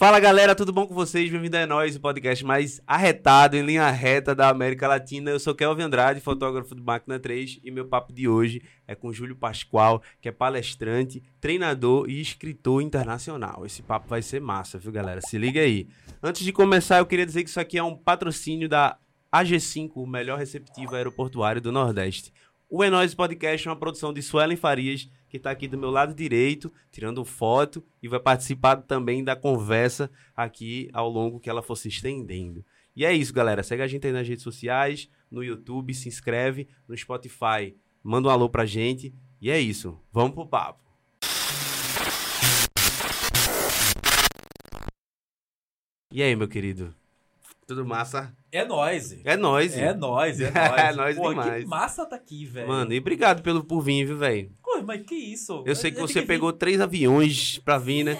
Fala galera, tudo bom com vocês? Bem-vindo a nós, o podcast mais arretado em linha reta da América Latina. Eu sou Kelvin Andrade, fotógrafo do Máquina 3, e meu papo de hoje é com Júlio Pascoal, que é palestrante, treinador e escritor internacional. Esse papo vai ser massa, viu galera? Se liga aí. Antes de começar, eu queria dizer que isso aqui é um patrocínio da AG5, o melhor receptivo aeroportuário do Nordeste. O Enóis Podcast é uma produção de Suelen Farias, que está aqui do meu lado direito, tirando foto, e vai participar também da conversa aqui ao longo que ela for se estendendo. E é isso, galera. Segue a gente aí nas redes sociais, no YouTube, se inscreve, no Spotify, manda um alô pra gente. E é isso. Vamos pro papo. E aí, meu querido? Tudo massa? É nóis. É nóis. É nóis, é nóis. É nóis Pô, demais. Que massa tá aqui, velho. Mano, e obrigado pelo, por vir, viu, velho? Pô, mas que isso? Eu sei que você pegou três aviões pra vir, né?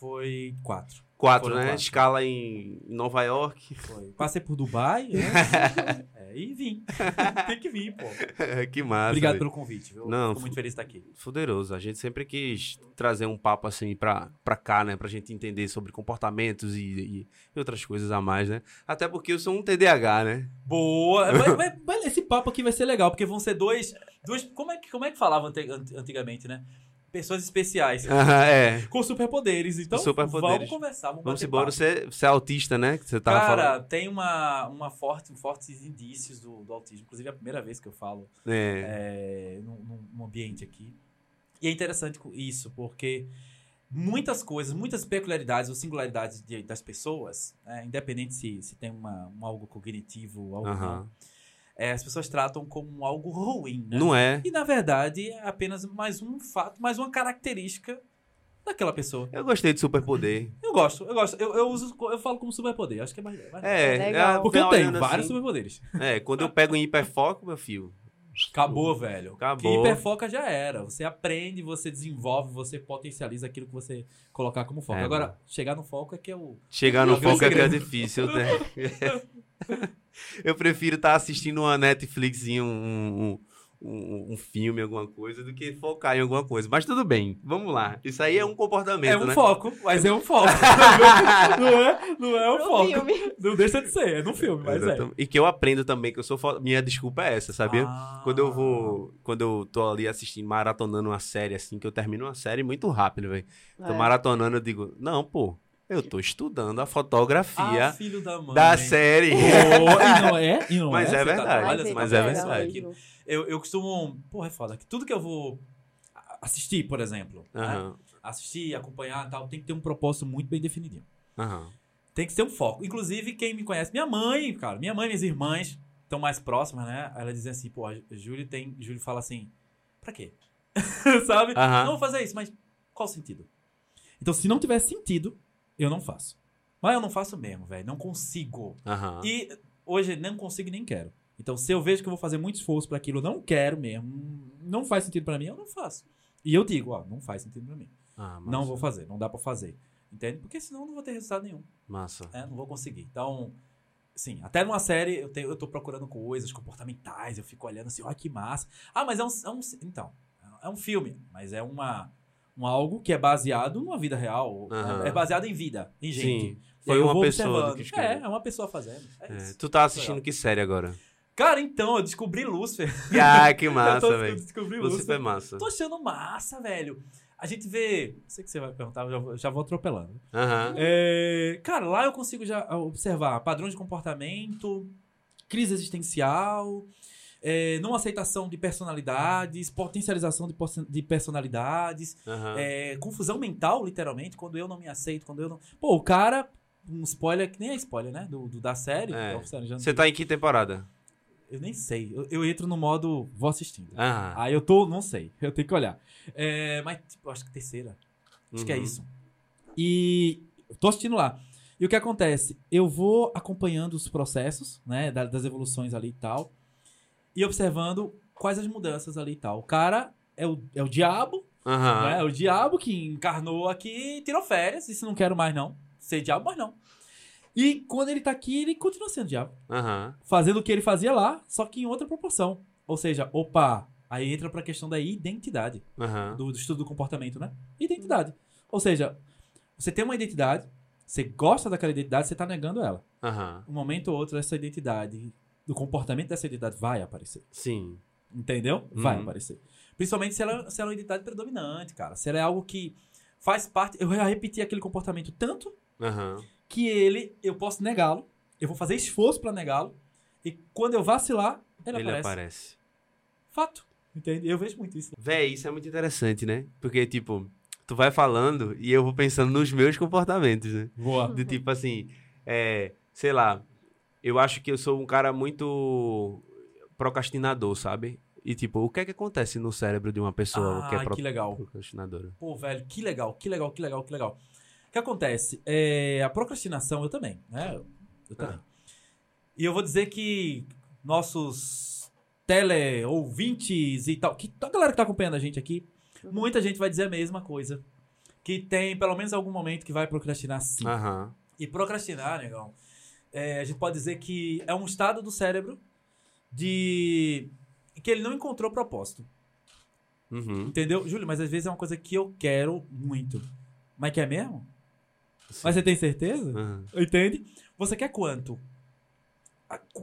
Foi quatro. Quatro, Foram né? quatro. Escala em Nova York. Foi. Passei por Dubai, né? é, e vim. Tem que vir, pô. que massa. Obrigado velho. pelo convite, viu? Não, Tô muito feliz de estar aqui. Fuderoso. A gente sempre quis trazer um papo assim pra, pra cá, né? Pra gente entender sobre comportamentos e, e- e outras coisas a mais, né? Até porque eu sou um TDAH, né? Boa! Mas- mas- mas esse papo aqui vai ser legal, porque vão ser dois. Dois como, é que, como é que falava ante- antigamente, né? Pessoas especiais. Ah, é. Com superpoderes. Então, superpoderes. vamos conversar, vamos, Vamos embora. Você, você é autista, né? Que você tava Cara, falando. tem uma, uma forte, fortes indícios do, do autismo. Inclusive, é a primeira vez que eu falo É. é, num, num- ambiente aqui. E é interessante isso, porque muitas coisas, muitas peculiaridades ou singularidades de- das pessoas, né, independente se, se tem uma, um algo cognitivo ou algo Aham. É, as pessoas tratam como algo ruim, né? Não é? E, na verdade, é apenas mais um fato, mais uma característica daquela pessoa. Eu gostei de superpoder. Eu gosto, eu gosto. Eu, eu uso, eu falo como superpoder. Acho que é mais, mais É, Legal. é, Porque eu tenho vários assim, superpoderes. É, quando eu pego em hiperfoco, meu filho. Acabou, velho. Acabou. Que hiperfoca já era. Você aprende, você desenvolve, você potencializa aquilo que você colocar como foco. É, Agora, chegar no foco é que é o. Chegar no É foco é que é difícil. né? Eu prefiro estar assistindo uma Netflix, um, um, um, um filme, alguma coisa, do que focar em alguma coisa. Mas tudo bem, vamos lá. Isso aí é um comportamento, É um né? foco, mas é um foco. não, é, não é um No foco. filme. Não deixa de ser, é no filme, mas é. E que eu aprendo também, que eu sou fo... Minha desculpa é essa, sabia? Ah. Quando eu vou. Quando eu tô ali assistindo, maratonando uma série assim, que eu termino uma série muito rápido, velho. Tô É. maratonando, eu digo, não, pô, eu tô estudando a fotografia Ah, da da série. E não é? Não Mas é, é Você tá- verdade, olha Mas mas é verdade. mesmo. Eu, eu costumo. Porra, é foda. que Tudo que eu vou assistir, por exemplo, né? Aham, assistir, acompanhar e tal, tem que ter um propósito muito bem definidinho. aham. Tem que ter um foco. Inclusive, quem me conhece, minha mãe, cara, minha mãe e minhas irmãs estão mais próximas, né? Elas dizem assim, pô, Júlio tem. Júlio fala assim, pra quê? Sabe? Aham. Não vou fazer isso, mas qual o sentido? Então, se não tiver sentido, eu não faço. Mas eu não faço mesmo, velho. Não consigo. Aham. E hoje não consigo e nem quero. Então, se eu vejo que eu vou fazer muito esforço pra aquilo, eu não quero mesmo, não faz sentido pra mim, eu não faço. E eu digo, ó, não faz sentido pra mim. Ah. Não vou fazer, não dá pra fazer. Entende? Porque senão eu não vou ter resultado nenhum. Massa. É, não vou conseguir. Então, sim, até numa série eu, tenho, eu tô procurando coisas comportamentais, eu fico olhando assim, olha que massa. Ah, mas é um, é um- Então, é um filme, mas é uma, um algo que é baseado numa vida real. Aham. É, é baseado em vida, em gente. Sim. Foi uma pessoa que É, escreveu. é uma pessoa fazendo. É É, tu tá assistindo que série agora? Cara, então, eu descobri Lúcifer. Ah, que massa, velho. descobri Lucifer é Lúcifer. massa. Tô achando massa, velho. A gente vê. Sei que você vai perguntar, já vou, já vou atropelando. Aham. É, cara, lá eu consigo já observar padrões de comportamento, crise existencial, é, não aceitação de personalidades, potencialização de, de personalidades, Aham. é, confusão mental, literalmente, quando eu não me aceito, quando eu não. Pô, o cara. Um spoiler que nem é spoiler, né? Do, do- da série. É. Não- Você tá em que temporada? Eu nem sei. Eu, eu entro no modo vou assistindo. Ah. Aí eu tô, não sei. Eu tenho que olhar. É, mas, tipo, acho que terceira. Acho que é Uhum. isso. E tô assistindo lá. E o que acontece? Eu vou acompanhando os processos, né, da- das evoluções ali e tal, e observando quais as mudanças ali e tal. O cara é o, é o diabo, Aham. né? É o diabo que encarnou aqui e tirou férias, se não quero mais não. Ser diabo, mas não. E quando ele tá aqui, ele continua sendo diabo. Aham. Fazendo o que ele fazia lá, só que em outra proporção. Ou seja, opa, aí entra pra questão da identidade Aham. do, do estudo do comportamento, né? Identidade. Ou seja, você tem uma identidade, Você gosta daquela identidade, você tá negando ela. Aham. Um momento ou outro, essa identidade, do comportamento dessa identidade vai aparecer. Sim. Entendeu? Vai Uhum. aparecer. Principalmente se ela, se ela é uma identidade predominante, cara. Se ela é algo que faz parte. Eu já repeti aquele comportamento tanto Aham. que ele, eu posso negá-lo, eu vou fazer esforço pra negá-lo, e quando eu vacilar, ele, Ele aparece. aparece. Fato. Entende? Eu vejo muito isso. Véi, isso é muito interessante, né? Porque, tipo, tu vai falando e eu vou pensando nos meus comportamentos, né? Boa. Do tipo assim, é, sei lá, eu acho que eu sou um cara muito procrastinador, sabe? E tipo, o que é que acontece no cérebro de uma pessoa Ah, que é pro- que legal. procrastinadora? Pô, velho, que legal, que legal, que legal, que legal. O que acontece? É, a procrastinação, eu também, né? Eu também. E eu vou dizer que nossos tele-ouvintes e tal, que a galera que tá acompanhando a gente aqui, muita gente vai dizer a mesma coisa. Que tem pelo menos algum momento que vai procrastinar sim. Aham. E procrastinar, negão, é, a gente pode dizer que é um estado do cérebro de. que ele não encontrou propósito. Uhum. Entendeu? Júlio, mas às vezes é uma coisa que eu quero muito. Mas quer mesmo? Sim. Mas você tem certeza? Aham. Entende? Você quer quanto?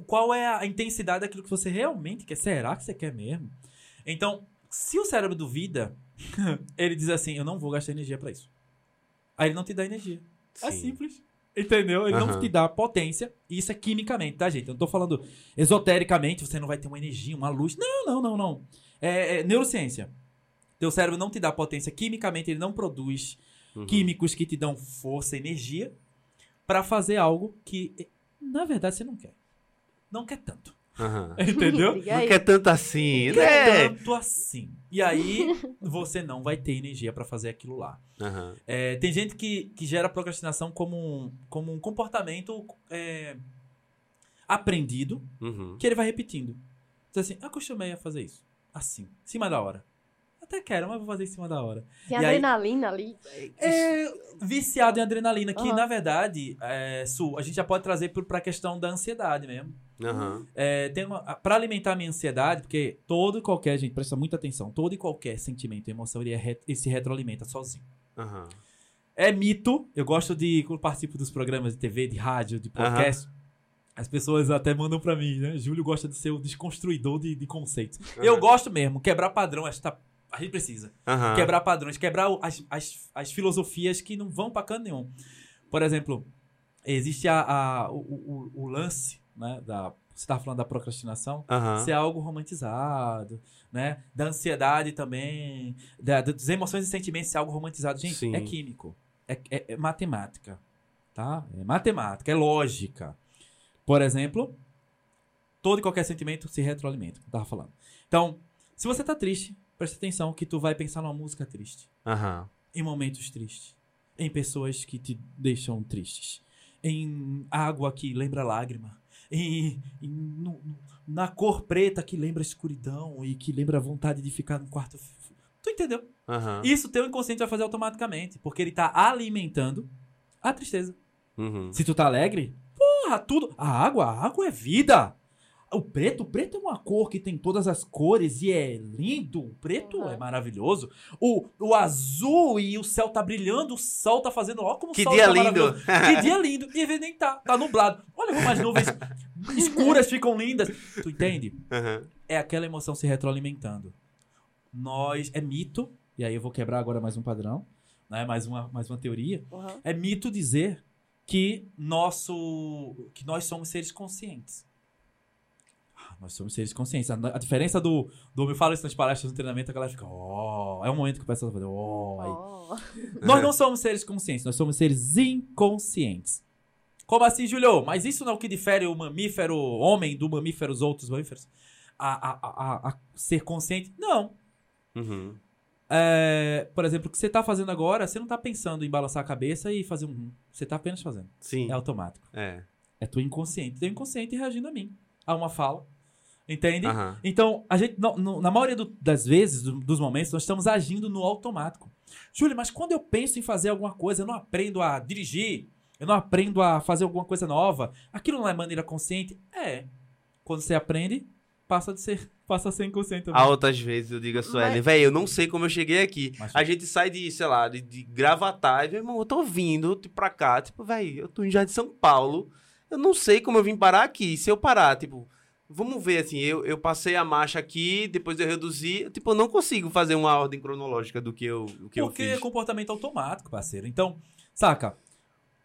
Qual é a intensidade daquilo que você realmente quer? Será que você quer mesmo? Então, se o cérebro duvida, ele diz assim: Eu não vou gastar energia pra isso. Aí ele não te dá energia. É Sim. simples. Entendeu? Ele não Aham. te dá potência. E isso é quimicamente, tá, gente? Eu não tô falando esotericamente, você não vai ter uma energia, uma luz. Não, não, não, não. É, é neurociência. Teu cérebro não te dá potência quimicamente, ele não produz Uhum. químicos que te dão força, energia pra fazer algo que, na verdade, você não quer. Não quer tanto. Aham. Entendeu? Não aí. quer tanto assim, Não quer né? tanto assim. E aí, você não vai ter energia pra fazer aquilo lá. Aham. É, tem gente que, que gera procrastinação como um, como um comportamento é, aprendido Uhum. que ele vai repetindo. Diz assim, acostumei a fazer isso. Assim, em cima da hora. Até quero, mas vou fazer em cima da hora. Tem E aí- adrenalina ali. É viciado em adrenalina, que Aham. na verdade, é, Su, a gente já pode trazer pro- pra questão da ansiedade mesmo. Aham. É, pra alimentar a minha ansiedade, porque todo e qualquer, gente, presta muita atenção, todo e qualquer sentimento e emoção, ele, é re- ele se retroalimenta sozinho. Aham. É mito. Eu gosto de. Quando participo dos programas de TV, de rádio, de podcast. As pessoas até mandam pra mim, né? Júlio gosta de ser o desconstruidor de, de conceitos. Eu gosto mesmo. Quebrar padrão, tá- a gente precisa. Quebrar padrões, quebrar as, as, as filosofias que não vão pra canto nenhum. Por exemplo, existe a, a- o, o, o lance, né? Da, você tava falando da procrastinação. Aham. Ser algo romantizado, né? Da ansiedade também, da, das emoções e sentimentos ser algo romantizado. Gente, Sim. é químico, é, é- é matemática, tá? É matemática, é lógica. Por exemplo, todo e qualquer sentimento se retroalimenta, eu tava falando. Então, se você tá triste, presta atenção que tu vai pensar numa música triste, Aham. em momentos tristes, em pessoas que te deixam tristes, em água que lembra lágrima, em, em- no- na cor preta que lembra escuridão e que lembra a vontade de ficar no quarto. Tu entendeu? Aham. Isso teu inconsciente vai fazer automaticamente, porque ele tá alimentando a tristeza. Uhum. Se tu tá alegre, porra, tudo. A água, a água é vida. O preto, o preto é uma cor que tem todas as cores e é lindo. O preto Uhum. é maravilhoso. O, o azul e o céu tá brilhando, o sol tá fazendo. Ó, como Que o sol dia tá lindo. Que dia lindo. E às vezes nem tá. Tá nublado. Olha como as nuvens escuras ficam lindas. Tu entende? Aham. É aquela emoção se retroalimentando. Nós. É mito. E aí eu vou quebrar agora mais um padrão. Né? Mais, uma, mais uma teoria. Uhum. É mito dizer que nosso que nós somos seres conscientes. Nós somos seres conscientes. A, a diferença do, do eu falo isso nas palestras no treinamento, a galera fica, ó, é um momento que o pessoal fazer, ó. aí. Oh. Nós não somos seres conscientes, nós somos seres inconscientes. Como assim, Julio? Mas isso não é o que difere o mamífero homem do mamífero os outros mamíferos? A, a, a, a- ser consciente? Não. Uhum. É, por exemplo, o que você tá fazendo agora, você não tá pensando em balançar a cabeça e fazer um. Você tá apenas fazendo. Sim. É automático. É. É tu inconsciente. Teu inconsciente reagindo a mim. A uma fala. Entende? Aham. Então, a gente, no- no- na maioria do- das vezes, do- dos momentos, nós estamos agindo no automático. Júlio, mas quando eu penso em fazer alguma coisa, eu não aprendo a dirigir, eu não aprendo a fazer alguma coisa nova. Aquilo não é maneira consciente? É. Quando você aprende, passa, de ser, passa a ser inconsciente também. Altas vezes eu digo a Suelen, Mas- velho, eu não sei como eu cheguei aqui. Mas- A gente sai de, sei lá, de, de gravatar, e, meu irmão, eu tô vindo pra cá, tipo, velho, eu tô já de São Paulo, eu não sei como eu vim parar aqui. Se eu parar, tipo, vamos ver assim, eu, eu passei a marcha aqui, depois eu reduzi, tipo, eu não consigo fazer uma ordem cronológica do que eu, do que Porque eu é fiz. comportamento automático, parceiro. Então, saca?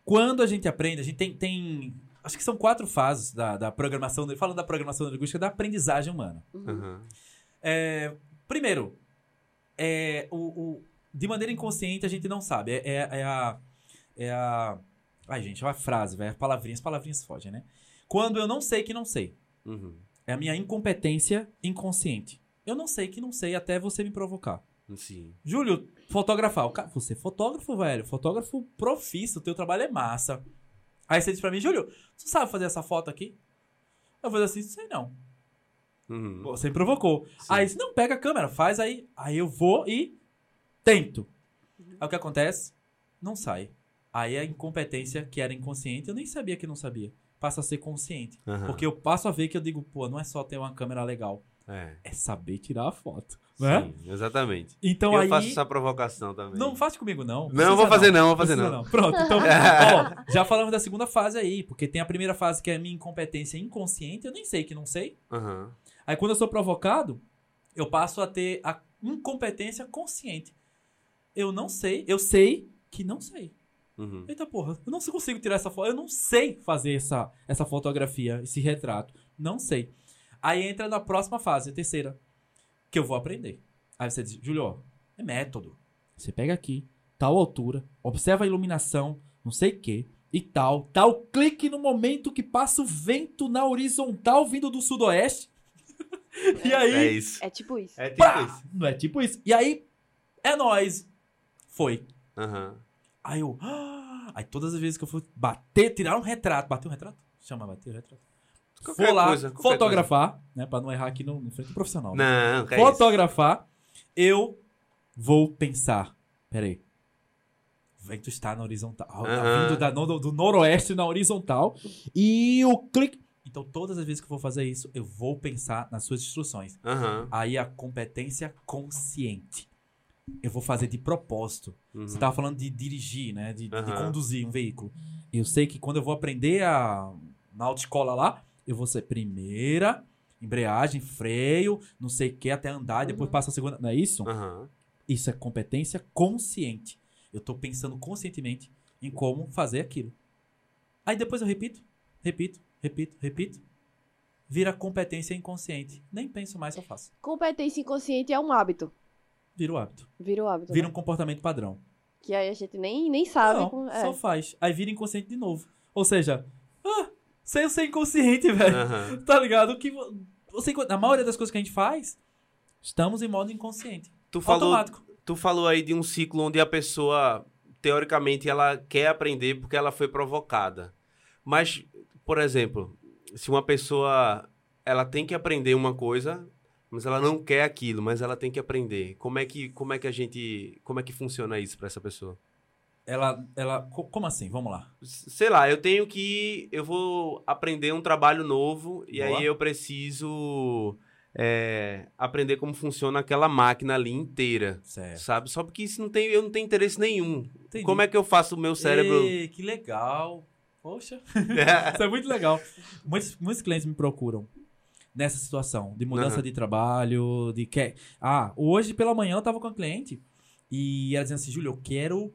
Quando a gente aprende, a gente tem. tem acho que são quatro fases da, da programação. Falando da programação linguística, da aprendizagem humana. Aham. É, primeiro, é, o, o- de maneira inconsciente a gente não sabe. É, é- é a. É a. Ai, gente, é uma frase, velho. Palavrinhas, palavrinhas fogem, né? Quando eu não sei que não sei. Uhum. É a minha incompetência inconsciente. Eu não sei que não sei até você me provocar. Sim. Júlio, fotografar. Cara, você é fotógrafo, velho. Fotógrafo profissa, o teu trabalho é massa. Aí você diz pra mim, Júlio, você sabe fazer essa foto aqui? Eu vou dizer assim, sei não. Uhum. Você me provocou. Sim. Aí, se não, pega a câmera, faz aí. Aí eu vou e tento. Aí o que acontece? Não sai. Aí a incompetência, que era inconsciente, eu nem sabia que não sabia. Passa a ser consciente. Aham. Porque eu passo a ver que eu digo, pô, não é só ter uma câmera legal. É. É saber tirar a foto. Né? Sim, exatamente. Então eu aí. faço essa provocação também. Não faz comigo, não. Não, vou fazer não, vou fazer Precisa não. Pronto, então, ó, já falamos da segunda fase aí, porque tem a primeira fase que é a minha incompetência inconsciente, eu nem sei que não sei. Aham. Aí quando eu sou provocado, eu passo a ter a incompetência consciente. Eu não sei, eu sei que não sei. Uhum. Eita porra, eu não consigo tirar essa foto, eu não sei fazer essa, essa fotografia, esse retrato. Não sei. Aí entra na próxima fase, a terceira, que eu vou aprender. Aí você diz, Júlio, ó, é método. Você pega aqui, tal altura, observa a iluminação, não sei o que, e tal, tal clique no momento que passa o vento na horizontal vindo do sudoeste. e aí, É isso. É tipo isso. É tipo pá! isso. não é tipo isso. E aí, é nóis. Foi. Aham. Aí eu. "Ah!" Aí todas as vezes que eu fui bater, tirar um retrato. Bater um retrato? Chama bater o retrato. Qualquer Vou lá coisa, fotografar, né? Pra não errar aqui no, no frente do profissional. né? Não, é isso. fotografar, eu vou pensar. Peraí. O vento está na horizontal. Tá vindo da- no- do noroeste na horizontal. E o clique. Então, todas as vezes que eu for fazer isso, eu vou pensar nas suas instruções. Aham. Aí a competência consciente. Eu vou fazer de propósito. Uhum. Você tava falando de dirigir, né? De, de Aham. conduzir um veículo. Eu sei que quando eu vou aprender a, na autoescola lá, eu vou ser primeira, embreagem, freio, não sei o que, até andar, e depois Uhum. passa a segunda. Não é isso? Isso é competência consciente. Eu tô pensando conscientemente em como fazer aquilo. Aí depois eu repito, repito, repito, repito. Vira competência inconsciente. Nem penso mais, eu faço. Competência inconsciente é um hábito. Vira o hábito. Vira o hábito. Vira né? um comportamento padrão. Que aí a gente nem, nem sabe. Não, como- é. só faz. Aí vira inconsciente de novo. Ou seja, ah, sem eu ser inconsciente, velho. Aham. Tá ligado? Que vo- você, na maioria das coisas que a gente faz, estamos em modo inconsciente. Tu falou, Automático. tu falou aí de um ciclo onde a pessoa, teoricamente, ela quer aprender porque ela foi provocada. Mas, por exemplo, se uma pessoa ela tem que aprender uma coisa, mas ela não quer aquilo, mas ela tem que aprender. Como é que, como é que a gente, como é que funciona isso pra essa pessoa? Ela, ela, co- como assim? Vamos lá. Sei lá, eu tenho que, eu vou aprender um trabalho novo e Boa. aí eu preciso é, aprender como funciona aquela máquina ali inteira. Certo. Sabe? Só porque isso não tem, eu não tenho interesse nenhum. Entendi. Como é que eu faço o meu cérebro? Ei, que legal. Poxa, isso é muito legal. Muitos, muitos clientes me procuram nessa situação de mudança Aham. de trabalho, de que ah, hoje pela manhã eu tava com a cliente e ela dizendo assim, Júlio, eu quero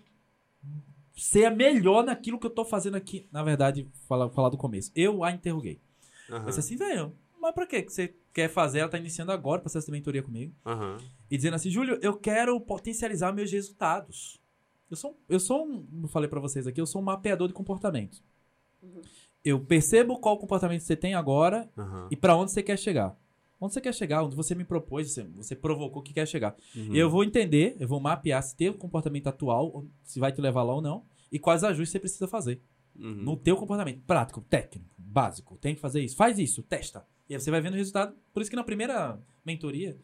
ser a melhor naquilo que eu tô fazendo aqui. Na verdade, falar falar do começo. Eu a interroguei. Aham, Eu disse assim, velho, mas pra quê que você quer fazer? Ela tá iniciando agora o processo de mentoria comigo. aham, E dizendo assim, Júlio, eu quero potencializar meus resultados. Eu sou, eu sou um, eu falei pra vocês aqui, eu sou um mapeador de comportamentos. Uhum. Eu percebo qual comportamento você tem agora aham. e pra onde você quer chegar. Onde você quer chegar, onde você me propôs, você, você provocou que quer chegar. Uhum. E eu vou entender, eu vou mapear se tem o comportamento atual, se vai te levar lá ou não, e quais ajustes você precisa fazer Uhum. no teu comportamento. Prático, técnico, básico. Tem que fazer isso. Faz isso, testa. E aí você vai vendo o resultado. Por isso que na primeira mentoria,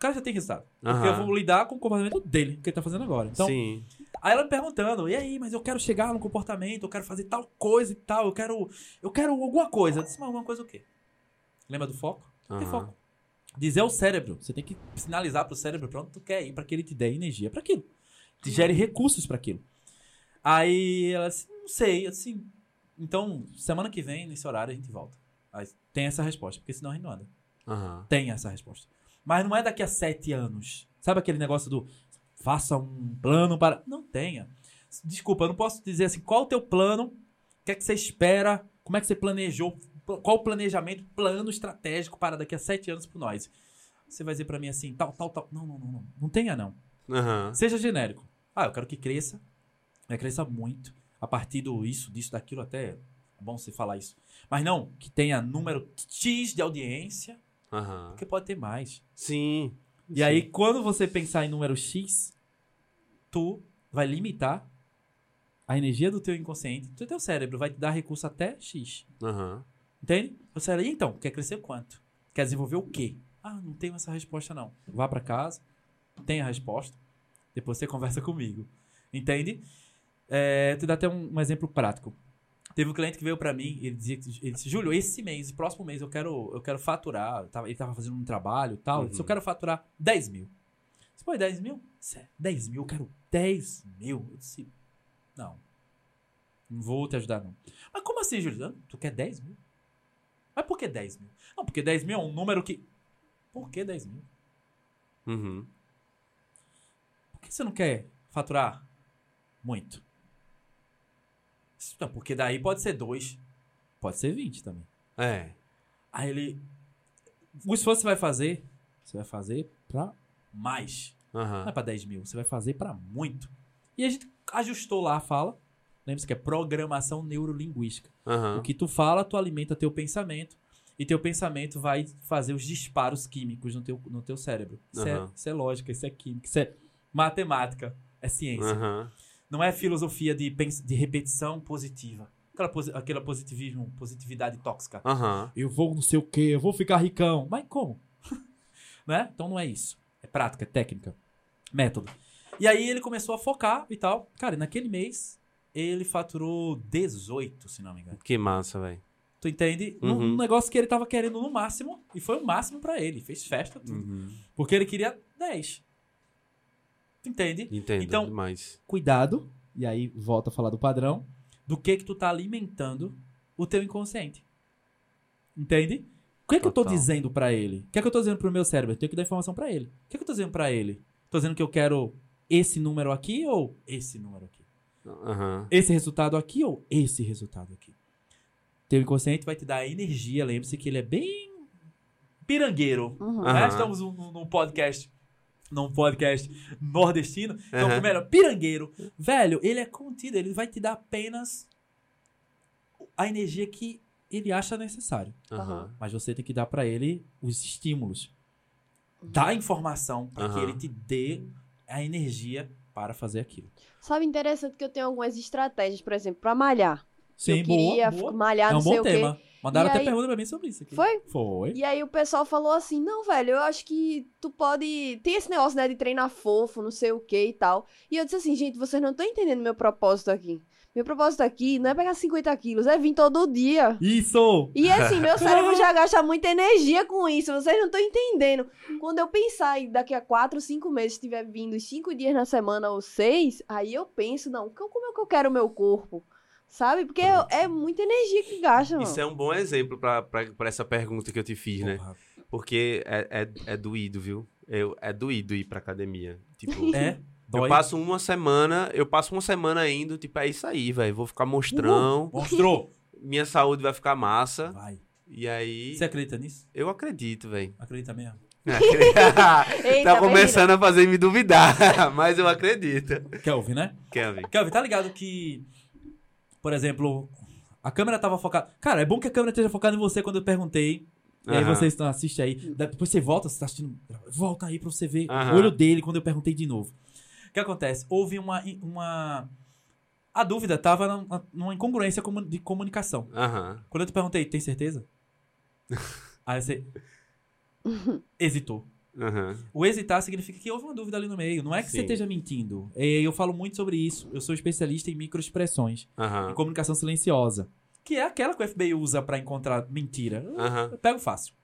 cara já tem resultado. Porque Aham. eu vou lidar com o comportamento dele, que ele tá fazendo agora. Então, Sim. aí ela me perguntando, e aí, mas eu quero chegar no comportamento, eu quero fazer tal coisa e tal, eu quero. Eu quero alguma coisa. Eu disse, mas alguma coisa o quê? Lembra do foco? Aham. foco. Dizer ao cérebro. Você tem que sinalizar pro cérebro pra onde tu quer ir, pra que ele te dê energia pra aquilo. Te gere recursos pra aquilo. Aí ela disse, não sei, assim. Então, semana que vem, nesse horário, a gente volta. Aí tem essa resposta, porque senão a gente não anda. Aham. Tem essa resposta. Mas não é daqui a sete anos. Sabe aquele negócio do faça um plano para. Não tenha. Desculpa, eu não posso dizer assim, qual o teu plano? O que é que você espera? Como é que você planejou? Qual o planejamento, plano estratégico para daqui a sete anos pro nós? Você vai dizer pra mim assim, tal, tal, tal. Não, não, não, não. Não tenha, não. Aham. Seja genérico. Ah, eu quero que cresça. Cresça muito. A partir do isso, disso, daquilo, até é bom você falar isso. Mas não, que tenha número X de audiência, Aham. porque pode ter mais. Sim. E aí, quando você pensar em número X, tu vai limitar a energia do teu inconsciente, do teu cérebro vai te dar recurso até X. Aham. Entende? Você fala, e então, quer crescer quanto? Quer desenvolver o quê? Ah, não tenho essa resposta não. Vá pra casa, tem a resposta, depois você conversa comigo. Entende? É, te dá até um, um exemplo prático. Teve um cliente que veio pra mim, ele dizia que ele disse, Júlio, esse mês, próximo mês, eu quero, eu quero faturar. Eu ele tava fazendo um trabalho e tal. Ele disse, Uhum. eu quero faturar 10 mil. Você pô, 10 mil? Sério, 10 mil, eu quero 10 mil. Eu disse, não. Não vou te ajudar, não. Mas como assim, Júlio? Tu quer 10 mil? Mas por que 10 mil? Não, porque 10 mil é um número que. Por que 10 mil? Uhum. Por que você não quer faturar muito? Não, porque daí pode ser 2. Pode ser 20 também. É. Aí ele. O esforço que você vai fazer, você vai fazer pra mais. Não é pra 10 mil, você vai fazer pra muito. E a gente ajustou lá a fala. Lembre-se que é programação neurolinguística. O Aham. que tu fala, tu alimenta teu pensamento. E teu pensamento vai fazer os disparos químicos no teu, no teu cérebro. Isso, é, Aham. isso é lógica, isso é química, isso é matemática, é ciência. Aham. Não é filosofia de, pens- de repetição positiva. Aquela, posi- aquela positivismo, positividade tóxica. Aham. Eu vou não sei o quê, eu vou ficar ricão. Mas como? né? Então não é isso. É prática, é técnica, método. E aí ele começou a focar e tal. Cara, e naquele mês ele faturou 18, se não me engano. Que massa, velho. Tu entende? Uhum. Num negócio que ele tava querendo no máximo. E foi o máximo pra ele. Fez festa, tudo. Uhum. Porque ele queria 10. Entende? Entendo Então- demais. Cuidado. E aí volta a falar do padrão. Do que que tu tá alimentando o teu inconsciente. Entende? O que é que eu tô Total. dizendo pra ele? O que é que eu tô dizendo pro meu cérebro? Eu tenho que dar informação pra ele. O que é que eu tô dizendo pra ele? Tô dizendo que eu quero esse número aqui ou esse número aqui? Aham. esse resultado aqui ou esse resultado aqui. Teu inconsciente vai te dar energia. Lembre-se que ele é bem pirangueiro. Uhum. né? Estamos num, num podcast. Num podcast nordestino. Então, Aham. primeiro, pirangueiro. Velho, ele é contido. Ele vai te dar apenas a energia que ele acha necessário. Aham. Mas você tem que dar pra ele os estímulos. Dar informação pra que Aham. ele te dê a energia para fazer aquilo. Sabe, interessante que eu tenho algumas estratégias, por exemplo, pra malhar. Sim, eu queria boa, boa. malhar, É não um sei bom o quê. tema. Mandaram E até aí- pergunta pra mim sobre isso aqui. Foi? Foi. E aí o pessoal falou assim, não, velho, eu acho que tu pode... Tem esse negócio, né, de treinar fofo, não sei o que e tal. E eu disse assim, gente, vocês não estão entendendo meu propósito aqui. Meu propósito aqui não é pegar 50 quilos, é vir todo dia. Isso! E assim, meu cérebro já gasta muita energia com isso, vocês não estão entendendo. Quando eu pensar em daqui a 4, 5 meses estiver vindo 5 dias na semana ou 6, aí eu penso, não, co- como é que eu quero o meu corpo? Sabe? Porque é, é muita energia que gasta, mano. Isso é um bom exemplo pra, pra, pra essa pergunta que eu te fiz, né? Porra. Porque é, é, é doído, viu? Eu, é doído ir pra academia. Tipo, É? eu Dói. passo uma semana, eu passo uma semana indo, tipo, é isso aí, velho. Vou ficar monstrão, Mostrou! minha saúde vai ficar massa. Vai. E aí. Você acredita nisso? Eu acredito, velho. Acredita mesmo? Eita, tá começando a fazer me duvidar, mas eu acredito. Kelvin, né? Kevin. Kelvin, tá ligado que, por exemplo, a câmera tava focada. Cara, é bom que a câmera esteja focada em você quando eu perguntei. E aí Aham. vocês estão assiste aí. Da- Depois você volta, você tá assistindo. Volta aí pra você ver Aham. o olho dele quando eu perguntei de novo. O que acontece? Houve uma. uma... A dúvida tava numa- numa incongruência comu- de comunicação. Aham. Quando eu te perguntei, tem certeza? aí você. Hesitou. Aham. O hesitar significa que houve uma dúvida ali no meio. Não é que você Sim. esteja mentindo. É, Eu falo muito sobre isso. Eu sou especialista em microexpressões, em Aham. comunicação silenciosa. Que é aquela que o FBI usa pra encontrar mentira. Aham. Eu pego fácil.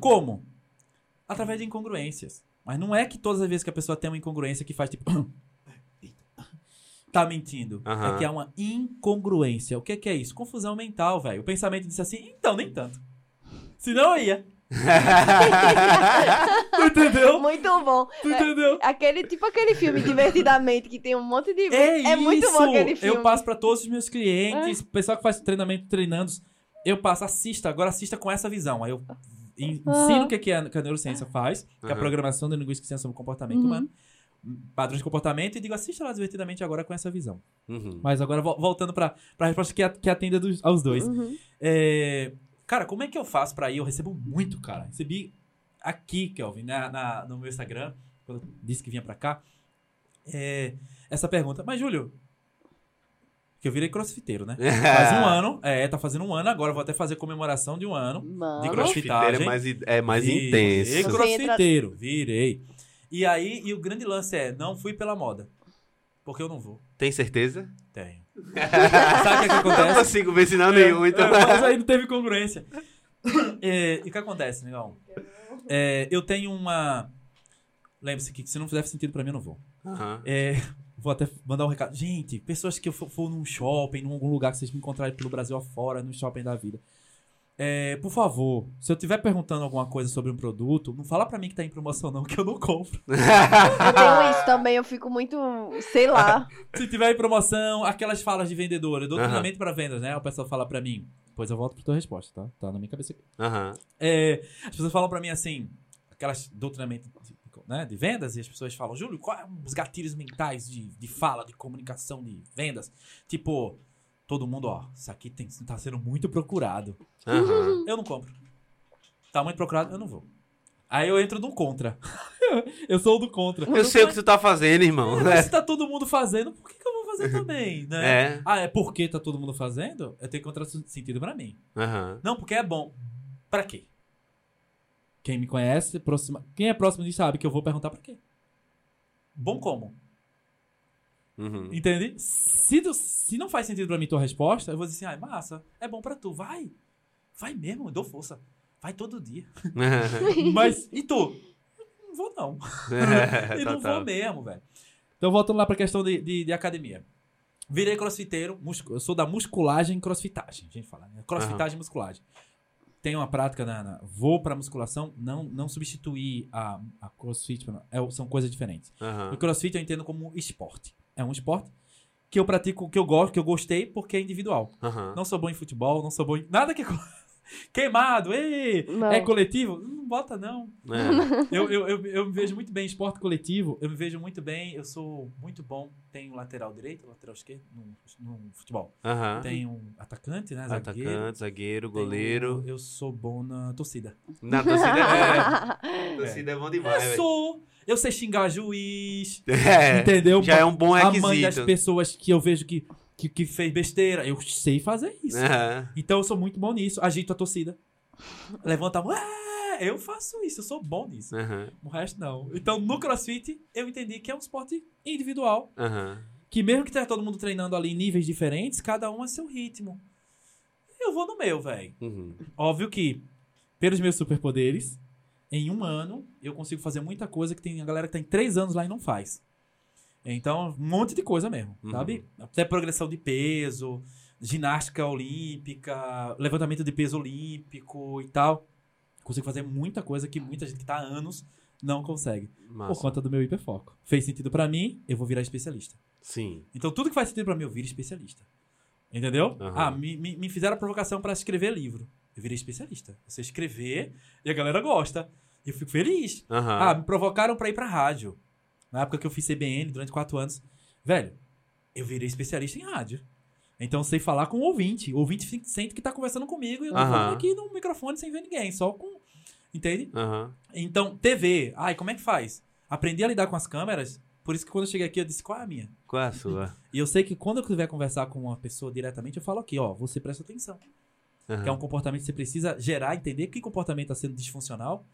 Como? Através de incongruências. Mas não é que todas as vezes que a pessoa tem uma incongruência que faz tipo. tá mentindo. Aham. É que é uma incongruência. O que, que é isso? Confusão mental, velho. O pensamento disse assim, então, nem tanto. Senão eu ia. Tu entendeu? Muito bom. Tu entendeu? Aquele, tipo aquele filme Divertidamente, que tem um monte de... É, muito isso! bom aquele filme. Eu passo pra todos os meus clientes, pessoal que faz treinamento, treinando, eu passo, assista, agora assista com essa visão. Aí eu en- ensino o que, que a, que a neurociência faz, que é a programação da linguística e ciência sobre o comportamento Uhum. humano, padrões de comportamento, e digo, assista lá divertidamente agora com essa visão. Uhum. Mas agora, vo- voltando pra, pra resposta que, a- que atenda dos- aos dois. Uhum. É, cara, como é que eu faço pra ir? Eu recebo muito, cara. Recebi aqui, Kelvin, na, na- no meu Instagram, quando eu disse que vinha pra cá, é, essa pergunta. Mas, Júlio, que eu virei crossfiteiro, né? Faz um ano, é, tá fazendo um ano agora, eu vou até fazer comemoração de um ano. Mano. De Crossfiteiro é mais, é mais Virei intenso. crossfiteiro, virei. E aí, e o grande lance é, não fui pela moda. Porque eu não vou. Tem certeza? Tenho. Sabe o que, que Não acontece? consigo ver sinal nenhum, então. É, mas aí não teve congruência. É, e o que acontece, negão? É, eu tenho uma. Lembre-se que se não fizer sentido pra mim, eu não vou. Aham. É, vou até mandar um recado. Gente, pessoas que eu for, for num shopping, num algum lugar que vocês me encontrarem pelo Brasil afora, no shopping da vida. É, por favor, se eu estiver perguntando alguma coisa sobre um produto, não fala pra mim que tá em promoção, não, que eu não compro. Eu tenho isso também, eu fico muito, sei lá. Se tiver em promoção, aquelas falas de vendedora, doutrinamento pra vendas, né? O pessoal fala pra mim. Depois eu volto pra tua resposta, tá? Tá na minha cabeça aqui. Aham. É, as pessoas falam pra mim assim, aquelas doutrinamento de, né, de vendas, e as pessoas falam, Júlio, quais são os gatilhos mentais de, de fala, de comunicação, de vendas? Tipo, todo mundo, ó, isso aqui tem, tá sendo muito procurado. Aham. Eu não compro. Tá muito procurado, eu não vou. Aí eu entro no contra. eu sou o do contra. Eu sei o que tu tá fazendo, irmão. É, mas se tá todo mundo fazendo, por que, que eu vou fazer também, né? É. Ah, é porque tá todo mundo fazendo? Eu tenho que encontrar sentido pra mim. Aham. Não, porque é bom. Pra quê? Quem me conhece, próxima... quem é próximo de mim sabe que eu vou perguntar pra quê. Bom como? Uhum. Entende? Se, tu- se não faz sentido pra mim tua resposta, eu vou dizer assim, ah, massa, é bom pra tu, vai. Vai mesmo, eu dou força. Vai todo dia. Mas, e tu? Não vou não. e não Total. vou mesmo, velho. Então, voltando lá pra questão de, de, de academia. Virei crossfiteiro, eu sou da musculagem e crossfitagem. A gente fala, né? Crossfitagem e musculagem. Tenho uma prática na. na- vou pra musculação, não, não substituir a, a crossfit, não. É, são coisas diferentes. Aham. O crossfit eu entendo como esporte. É um esporte que eu pratico, que eu gosto, que eu gostei, porque é individual. Aham. Não sou bom em futebol, não sou bom em. Nada que. Queimado, ei! Não. É coletivo? Não bota, não. É. Eu, eu, eu, eu me vejo muito bem em esporte coletivo, eu me vejo muito bem, eu sou muito bom. Tenho lateral direito, lateral esquerdo no, no futebol. Aham. Tenho um atacante, né? Zagueiro. Atacante, zagueiro, Tenho- goleiro. Eu sou bom na torcida. Na torcida é, torcida é bom demais, eu sou. Eu sei xingar juiz. É. entendeu? Já é um bom A mãe das requisito. pessoas que eu vejo que, que, que fez besteira. Eu sei fazer isso. Aham. Então eu sou muito bom nisso. Agito a torcida. Levanta a mão. "É, Eu faço isso, eu sou bom nisso. Aham. O resto não. Então no crossfit eu entendi que é um esporte individual. Aham. Que mesmo que tenha todo mundo treinando ali em níveis diferentes, cada um a seu ritmo. Eu vou no meu, velho. Uhum. Óbvio que, pelos meus superpoderes, em um ano eu consigo fazer muita coisa que tem a galera que tem três anos lá e não faz. Então, um monte de coisa mesmo, Uhum. sabe? Até progressão de peso, ginástica olímpica, levantamento de peso olímpico e tal. Consigo fazer muita coisa que muita gente que tá há anos não consegue. Por Massa. conta do meu hiperfoco. Fez sentido pra mim, eu vou virar especialista. Sim. Então, tudo que faz sentido pra mim, eu viro especialista. Entendeu? Aham. Ah, me, me, me fizeram a provocação pra escrever livro. Eu virei especialista. Sei escrever e a galera gosta. E eu fico feliz. Aham. Ah, me provocaram pra ir pra rádio. Na época que eu fiz CBN, durante quatro anos. Velho, eu virei especialista em rádio. Então sei falar com o ouvinte. O ouvinte sente que tá conversando comigo e eu tô Aham. falando aqui no microfone sem ver ninguém. Só com. Entende? Então, TV. Ai, como é que faz? Aprendi a lidar com as câmeras. Por isso que quando eu cheguei aqui, eu disse, qual é a minha? Qual é a sua? E eu sei que quando eu quiser conversar com uma pessoa diretamente, eu falo aqui, ó, você presta atenção. Aham. Que é um comportamento que você precisa gerar, entender que comportamento está sendo disfuncional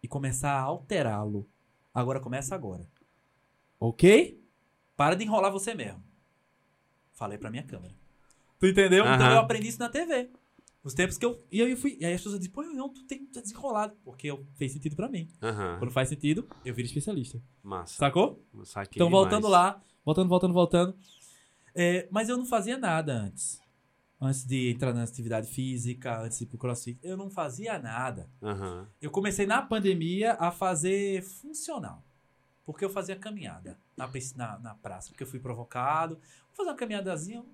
e começar a alterá-lo. Agora começa agora. Ok? Para de enrolar você mesmo. Falei pra minha câmera. Tu entendeu? Então Aham. eu aprendi isso na TV. Os tempos que eu. E aí eu fui. E aí as pessoas dizem, pô, não, tu tem tu é desenrolado. Porque eu, fez sentido pra mim. Aham. Quando faz sentido, eu viro especialista. Massa. Sacou? Saquei Então, demais. voltando lá, voltando, voltando, voltando. É, mas eu não fazia nada antes. Antes de entrar na atividade física, antes de ir pro crossfit. Eu não fazia nada. Aham. Eu comecei na pandemia a fazer funcional. Porque eu fazia caminhada na, na, na praça. Porque eu fui provocado. Vou fazer uma caminhadazinha.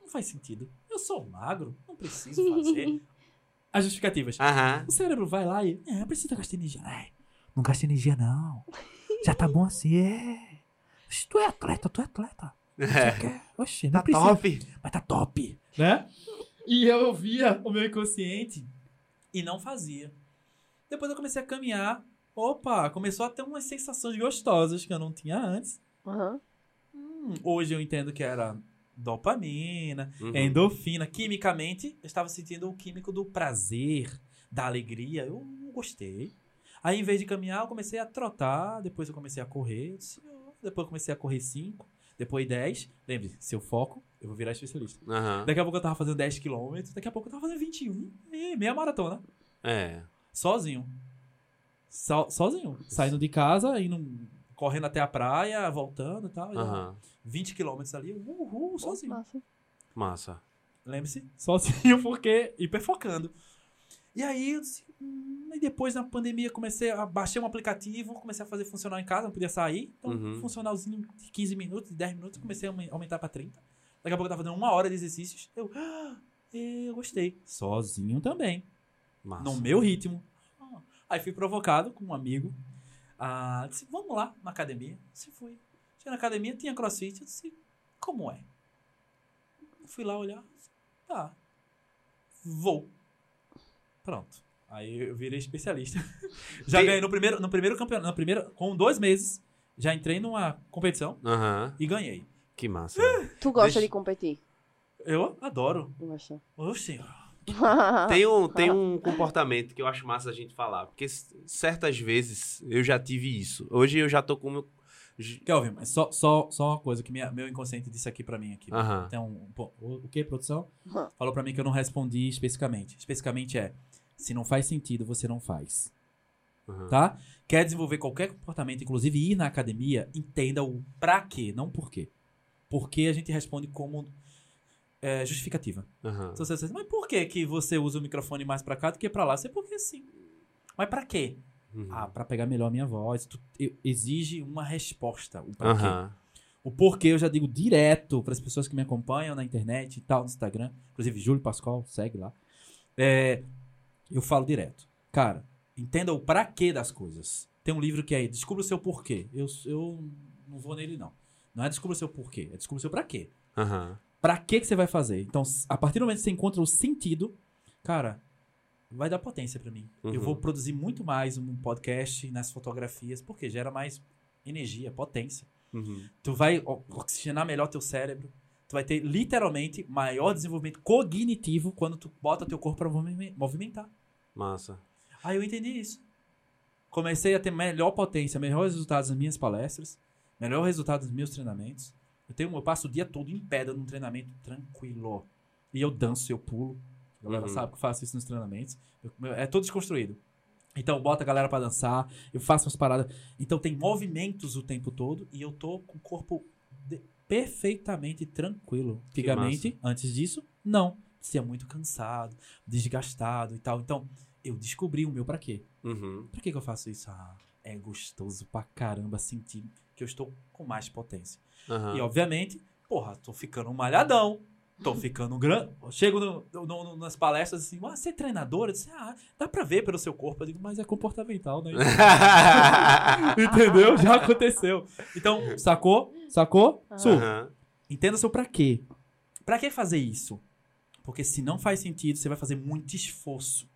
Não faz sentido. Eu sou magro, não preciso fazer. As justificativas. Aham. O cérebro vai lá e. É, precisa gastar energia. Ai, não gasta energia, não. Já tá bom assim, é. Tu é atleta, tu é atleta. É. Oxe, não Tá precisa. top. Mas tá top. Né? E eu via o meu inconsciente e não fazia. Depois eu comecei a caminhar. Opa, começou a ter umas sensações gostosas que eu não tinha antes. Aham. Hum, hoje eu entendo que era dopamina, Uhum. endorfina. Quimicamente, eu estava sentindo o químico do prazer, da alegria. Eu gostei. Aí, em vez de caminhar, eu comecei a trotar. Depois eu comecei a correr. Eu disse, "Oh", Depois eu comecei a correr 5. Depois 10. Lembre, se eu foco, eu vou virar especialista. Aham. Daqui a pouco eu tava fazendo 10 km. Daqui a pouco eu tava fazendo 21. E meia maratona. É. Sozinho. So- sozinho. Saindo de casa, indo, correndo até a praia, voltando e tal. Aham. 20 km ali. Uhul, sozinho. Massa. Massa. Lembre-se, sozinho, porque hiperfocando. E aí, eu disse, hum, e depois na pandemia comecei a baixei um aplicativo, comecei a fazer funcionar em casa, não podia sair. Então, Uhum. funcionalzinho de 15 minutos, de 10 minutos, comecei a aumen- aumentar pra 30. Daqui a pouco eu tava fazendo uma hora de exercícios. Eu, ah, eu gostei. Sozinho também. Massa. No meu ritmo. Aí fui provocado com um amigo. Ah, disse, vamos lá na academia. Se fui. Cheguei na academia, tinha crossfit. Eu disse, como é? Fui lá olhar. Tá. Vou. Pronto. Aí eu virei especialista. já Tem- ganhei no primeiro, no primeiro campeonato. No primeiro, com dois meses, já entrei numa competição Aham. e ganhei. Que massa. Tu gosta Deixa- de competir? Eu adoro. Gosta. Oxi. Tem um, tem um comportamento que eu acho massa a gente falar. Porque certas vezes eu já tive isso. Hoje eu já tô com o meu. Kelvin, mas só, só, só uma coisa que minha- meu inconsciente disse aqui pra mim. Aqui. Aham. Tem um, um po- o o que, produção? Hum. Falou pra mim que eu não respondi especificamente. Especificamente é, se não faz sentido, você não faz. aham. Tá? Quer desenvolver qualquer comportamento, inclusive ir na academia, entenda o pra quê, não por quê. Porque a gente responde como é, justificativa. Então você diz, mas por que, que você usa o microfone mais pra cá do que pra lá? Você porque sim. Mas pra quê? Uhum. Ah, pra pegar melhor a minha voz. Tu- exige uma resposta. O pra quê. Aham. O porquê eu já digo direto para as pessoas que me acompanham na internet e tal, no Instagram. Inclusive, Júlio Pascoal, segue lá. É, eu falo direto. Cara, entenda o pra quê das coisas. Tem um livro que é Descubra o seu porquê. Eu, eu não vou nele, não. Não é descubra o seu porquê, é descubra o seu pra quê. Aham. Pra que que você vai fazer? Então, a partir do momento que você encontra o sentido, cara, vai dar potência pra mim. Eu Uhum. vou produzir muito mais um podcast nas fotografias, porque gera mais energia, potência. Uhum. Tu vai oxigenar melhor teu cérebro. Tu vai ter literalmente maior desenvolvimento cognitivo quando tu bota teu corpo para movimentar. Massa. Aí eu entendi isso. Comecei a ter melhor potência, melhores resultados nas minhas palestras, melhor resultado nos meus treinamentos. Eu tenho, eu passo o dia todo em pé dando um treinamento tranquilo. E eu danço, eu pulo. A galera Uhum. sabe que eu faço isso nos treinamentos. Eu- é todo desconstruído. Então, bota a galera pra dançar, eu faço umas paradas. Então, tem movimentos o tempo todo e eu tô com o corpo de- perfeitamente tranquilo. Antigamente, antes disso, não. Tinha muito cansado, desgastado e tal. Então, eu descobri o meu pra quê. Uhum. Pra que, que eu faço isso? Ah, é gostoso pra caramba sentir que eu estou com mais potência. Aham. E, obviamente, porra, tô ficando malhadão. Tô ficando grande. Chego no- no- no- nas palestras assim, ah, você é treinadora? Eu disse, ah, dá pra ver pelo seu corpo. Eu digo, mas é comportamental, né? Entendeu? Já aconteceu. Então, sacou? Sacou? Su, Aham. entenda seu pra quê. Pra que fazer isso? Porque se não faz sentido, você vai fazer muito esforço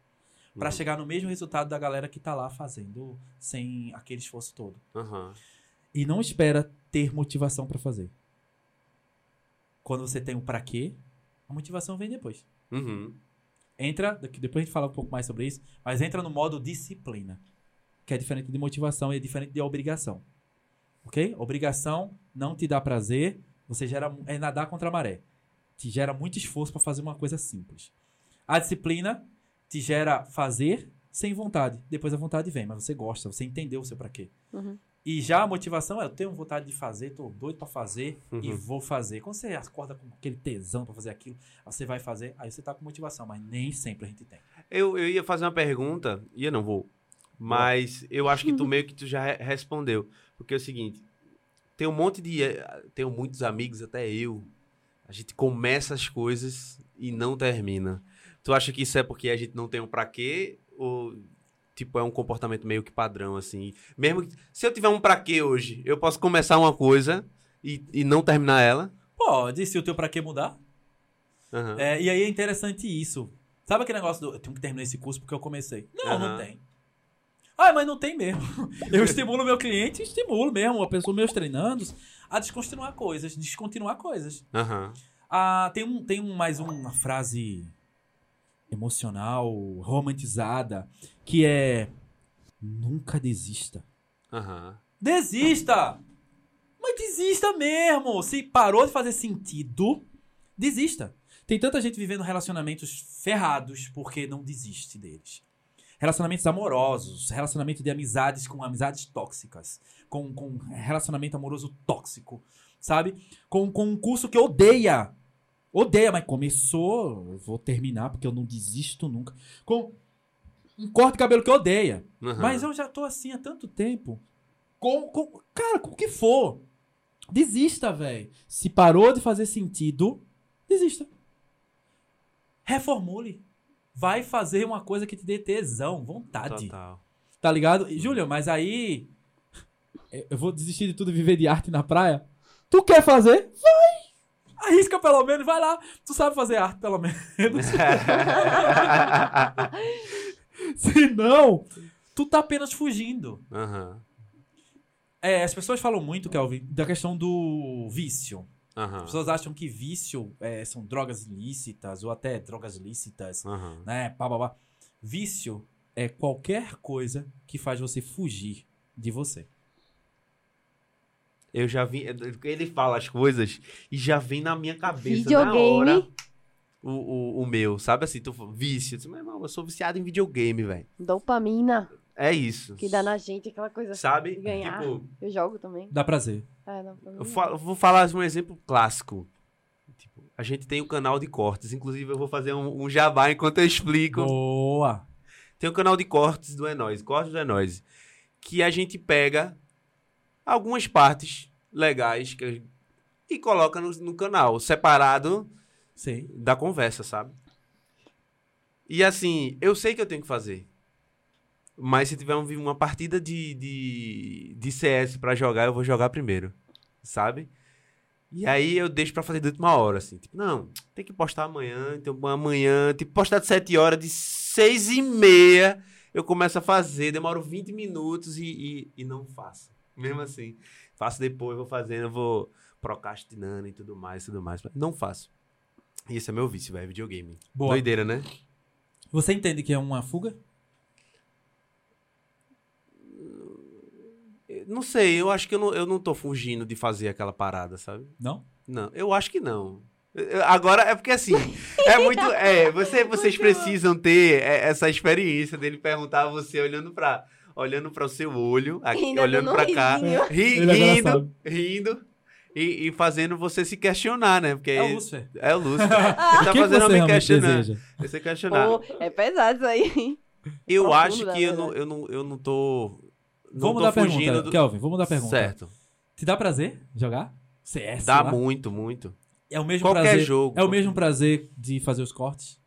pra Uhum. chegar no mesmo resultado da galera que tá lá fazendo sem aquele esforço todo. Aham. E não espera ter motivação pra fazer. Quando você tem o pra quê, a motivação vem depois. Uhum. Entra, depois a gente fala um pouco mais sobre isso, mas entra no modo disciplina, que é diferente de motivação e é diferente de obrigação. Ok? Obrigação não te dá prazer, você gera é nadar contra a maré. Te gera muito esforço pra fazer uma coisa simples. A disciplina te gera fazer sem vontade. Depois a vontade vem, mas você gosta, você entendeu o seu pra quê. Uhum. E já a motivação é, eu tenho vontade de fazer, tô doido pra fazer e Uhum. vou fazer. Quando você acorda com aquele tesão pra fazer aquilo, você vai fazer, aí você tá com motivação, mas nem sempre a gente tem. Eu, eu ia fazer uma pergunta, e eu não vou. Mas eu acho que tu meio que tu já re- respondeu. Porque é o seguinte, tem um monte de. eh, Tenho muitos amigos, até eu. A gente começa as coisas e não termina. Tu acha que isso é porque a gente não tem um pra quê? Ou, tipo, é um comportamento meio que padrão, assim? Mesmo que, se eu tiver um pra quê hoje, eu posso começar uma coisa e, e não terminar ela? Pode, se o teu pra quê mudar. Aham. É, e aí é interessante isso. Sabe aquele negócio do, eu tenho que terminar esse curso porque eu comecei. Não, não Aham. tem. Ah, mas não tem mesmo. Eu estimulo meu cliente, estimulo mesmo a pessoa, meus treinandos, a descontinuar coisas, descontinuar coisas. Aham. Ah, tem um, tem um, mais uma frase emocional, romantizada, que é nunca desista. Aham. Desista! Mas desista mesmo! Se parou de fazer sentido, desista. Tem tanta gente vivendo relacionamentos ferrados porque não desiste deles. Relacionamentos amorosos, relacionamento de amizades com amizades tóxicas, com, com relacionamento amoroso tóxico, sabe? Com, com um curso que odeia. Odeia, mas começou, eu vou terminar porque eu não desisto nunca. Com um corte de cabelo que odeia. Aham. Mas eu já tô assim há tanto tempo. Com, com- cara, com o que for. Desista, velho. Se parou de fazer sentido, desista. Reformule. Vai fazer uma coisa que te dê tesão, vontade. Total. Tá ligado? Júlio, mas aí. Eu vou desistir de tudo e viver de arte na praia? Tu quer fazer? Vai! Arrisca pelo menos, vai lá. Tu sabe fazer arte pelo menos. Se não, tu tá apenas fugindo. Aham. É, as pessoas falam muito, Kelvin, da questão do vício. As Aham. pessoas acham que vício é, são drogas ilícitas ou até drogas lícitas, Aham. né? Pá, pá, pá. Vício é qualquer coisa que faz você fugir de você. Eu já vi. Ele fala as coisas e já vem na minha cabeça. Na Videogame. hora, o, o, o meu, sabe assim? Tu, vício. Eu disse, Meu irmão, eu sou viciado em videogame, velho. Dopamina, É isso. que dá na gente, aquela coisa Sabe? de ganhar. Tipo, Eu jogo também. Dá prazer. É, dopamina. eu fa- eu vou falar um exemplo clássico. Tipo, a gente tem o canal de cortes. Inclusive, eu vou fazer um, um jabá enquanto eu explico. Boa! Tem o canal de cortes do Enóis, cortes do Enóis, que a gente pega algumas partes legais que, e coloca no, no canal, separado Sei. da conversa, sabe? E assim, eu sei que eu tenho que fazer. Mas se tiver um- uma partida de, de, de CS pra jogar, eu vou jogar primeiro, sabe? E aí eu deixo pra fazer de última hora, assim. Tipo, não, tem que postar amanhã, então amanhã, tipo, postar de 7 horas, de 6 e meia eu começo a fazer, demoro 20 minutos e, e, e não faço. Mesmo assim. Faço depois, vou fazendo, vou procrastinando e tudo mais, tudo mais. Não faço. Isso é meu vício, velho, videogame. Boa. Doideira, né? Você entende que é uma fuga? Não sei, eu acho que eu não, eu não tô fugindo de fazer aquela parada, sabe? Não? Não, eu acho que não. Agora é porque assim, é muito. É, você, vocês precisam ter é, essa experiência dele perguntar a você olhando pra, olhando pra o seu olho, aqui, olhando um cá, ri- Ele agora rindo, rindo e, e fazendo você se questionar, né? Porque É o Lúcifer. é o Lúcio. Ele tá que, fazendo você eu me questionar. Você questionar. Pô, é pesado isso aí. eu profundo, acho que eu verdade. não, eu não, eu não tô. Não Vamos tô mudar a fugindo pergunta. do... Kelvin, vamos mudar a pergunta. Certo. Te dá prazer jogar? CS? Dá lá? muito, muito. É o mesmo Qualquer prazer. jogo. É o mesmo prazer de fazer os cortes?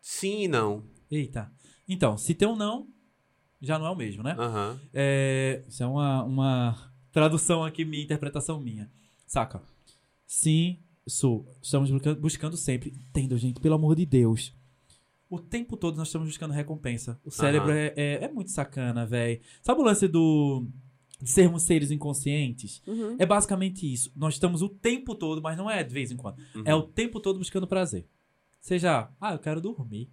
Sim e não. Eita. Então, se tem um não, já não é o mesmo, né? Aham. É, isso é uma, uma tradução aqui, minha interpretação minha. Saca? Sim, sou. Estamos buscando, sempre. Entendo, gente, pelo amor de Deus. O tempo todo nós estamos buscando recompensa. O cérebro Aham. é, é, é muito sacana, velho. Sabe o lance do. de sermos seres inconscientes? Uhum. É basicamente isso. Nós estamos o tempo todo, mas não é de vez em quando. Uhum. É o tempo todo buscando prazer. Seja, ah, eu quero dormir.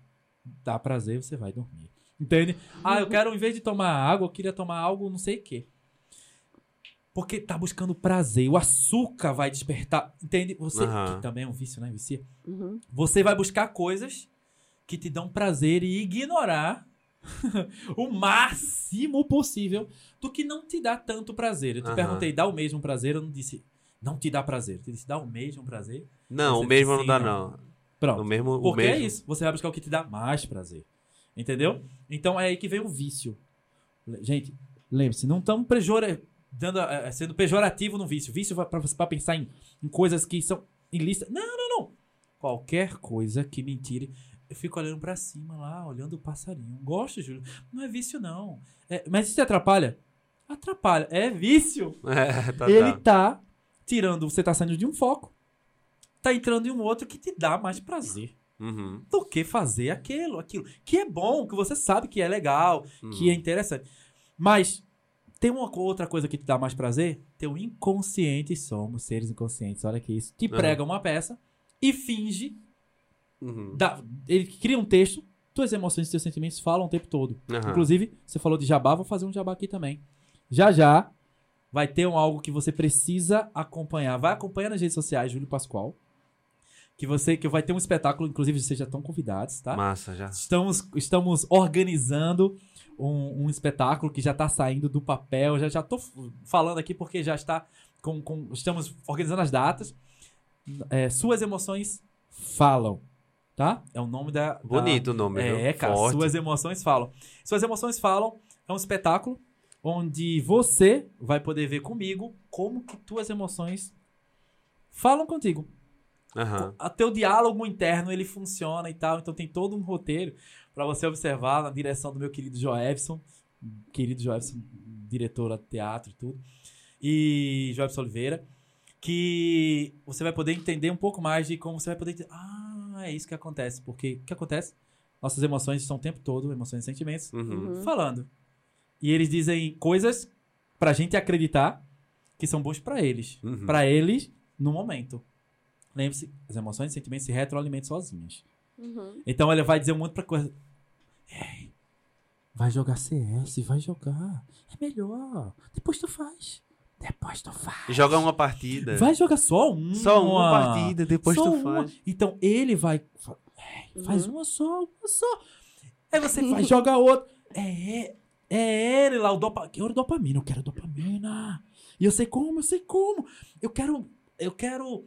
Dá prazer, você vai dormir. Entende? Ah, eu quero, em vez de tomar água, eu queria tomar algo não sei o quê. Porque tá buscando prazer. O açúcar vai despertar. Entende? Você. Aham. Que também é um vício, né? Vicia. Uhum. Você vai buscar coisas que te dão prazer e ignorar o máximo possível do que não te dá tanto prazer. Eu te Aham. perguntei, dá o mesmo prazer? Eu não disse, não te dá prazer. Eu te disse, dá o mesmo prazer? Não, o mesmo não sim, dá, não. não. Pronto. O mesmo, o Porque mesmo. é isso. Você vai buscar o que te dá mais prazer. Entendeu? Então é aí que vem o vício. Gente, lembre-se, não estamos. Dando, eh, sendo pejorativo no vício. Vício pra pensar em, em coisas que são ilícitas. Não, não, não. Qualquer coisa que me tire. Eu fico olhando pra cima lá, olhando o passarinho. Gosto, Júlio. Não é vício, não. É, mas isso te atrapalha? Atrapalha. É vício. É, tá, Ele tá. tá tirando. Você tá saindo de um foco. Tá entrando em um outro que te dá mais prazer Uhum, do que fazer aquilo, aquilo. Que é bom, que você sabe que é legal, uhum. que é interessante. Mas tem uma outra coisa que te dá mais prazer? Teu inconsciente, somos seres inconscientes, olha que isso. Te prega uma peça e finge, Uhum. dá, ele cria um texto, tuas emoções e teus sentimentos falam o tempo todo. Aham. Inclusive, você falou de jabá, vou fazer um jabá aqui também. Já já vai ter um algo que você precisa acompanhar. Vai acompanhar nas redes sociais, Júlio Pascoal. Que você que vai ter um espetáculo, inclusive vocês já estão convidados, tá? Massa, já. Estamos, estamos organizando um, um espetáculo que já está saindo do papel. Já já tô f- falando aqui porque já está com, com- estamos organizando as datas. É, suas emoções falam, tá? É o nome da da- Bonito o nome, viu? é, cara, Forte. suas emoções falam. Suas emoções falam é um espetáculo onde você vai poder ver comigo como que tuas emoções falam contigo. Aham. O teu diálogo interno ele funciona e tal, então tem todo um roteiro pra você observar na direção do meu querido Joefson, querido Joefson, diretor de teatro e tudo, e Joefson Oliveira, que você vai poder entender um pouco mais de como você vai poder. Ah, é isso que acontece, porque o que acontece? Nossas emoções estão o tempo todo, emoções e sentimentos, Uhum. Uhum. falando. E eles dizem coisas pra gente acreditar que são bons pra eles. Uhum. Pra eles no momento. Lembre-se, as emoções e sentimentos se retroalimentam sozinhas. Uhum. Então ele vai dizer um monte pra coisa. Ei, vai jogar CS, vai jogar. É melhor. Depois tu faz. Depois tu faz. Joga uma partida. Vai jogar só uma. Só uma partida, depois Só tu uma. faz. Então ele vai. Ei, faz Uhum. uma só, uma só. Aí você vai jogar outra. É, é ele lá, o dopa, eu quero dopamina, eu quero dopamina. E eu sei como, eu sei como. Eu quero, eu quero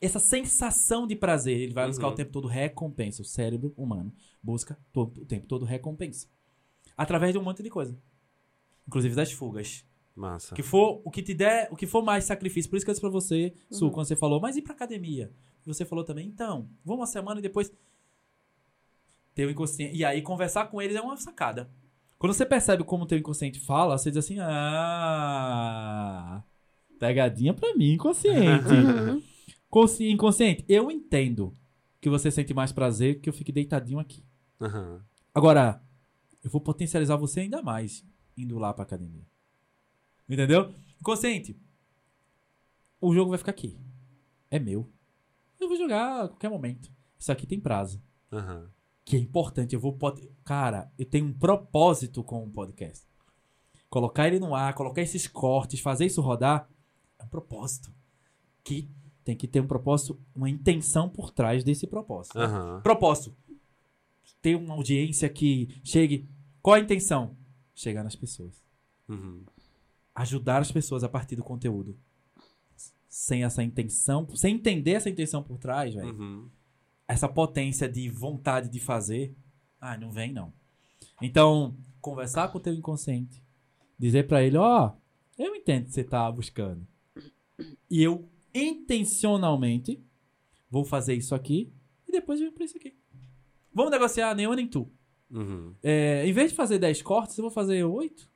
essa sensação de prazer. Ele vai buscar Uhum. o tempo todo recompensa. O cérebro humano busca to- o tempo todo recompensa. Através de um monte de coisa. Inclusive das fugas. Massa. Que for o que te der, o que for mais sacrifício. Por isso que eu disse pra você, Su, Uhum. quando você falou, mas e pra academia? Você falou também, então, vamos uma semana e depois ter o inconsciente. E aí conversar com eles é uma sacada. Quando você percebe como o teu inconsciente fala, você diz assim, ah, pegadinha pra mim, inconsciente. Uhum. Consci- inconsciente, eu entendo que você sente mais prazer que eu fique deitadinho aqui. Aham. Agora, eu vou potencializar você ainda mais indo lá pra academia. Entendeu? Inconsciente. O jogo vai ficar aqui. É meu. Eu vou jogar a qualquer momento. Isso aqui tem prazo. Aham. Que é importante. Eu vou. pot- Cara, eu tenho um propósito com o podcast. Colocar ele no ar, colocar esses cortes, fazer isso rodar. É um propósito. Que tem que ter um propósito, uma intenção por trás desse propósito. Aham. Propósito. Ter uma audiência que chegue. Qual a intenção? Chegar nas pessoas. Uhum. Ajudar as pessoas a partir do conteúdo. Sem essa intenção, sem entender essa intenção por trás, velho. Uhum. Essa potência de vontade de fazer. Ah, não vem não. Então, conversar com o teu inconsciente. Dizer pra ele, ó, eu entendo que você tá buscando. E eu intencionalmente vou fazer isso aqui e depois eu venho pra isso aqui. Vamos negociar nem eu nem tu. Uhum. É, em vez de fazer 10 cortes, eu vou fazer 8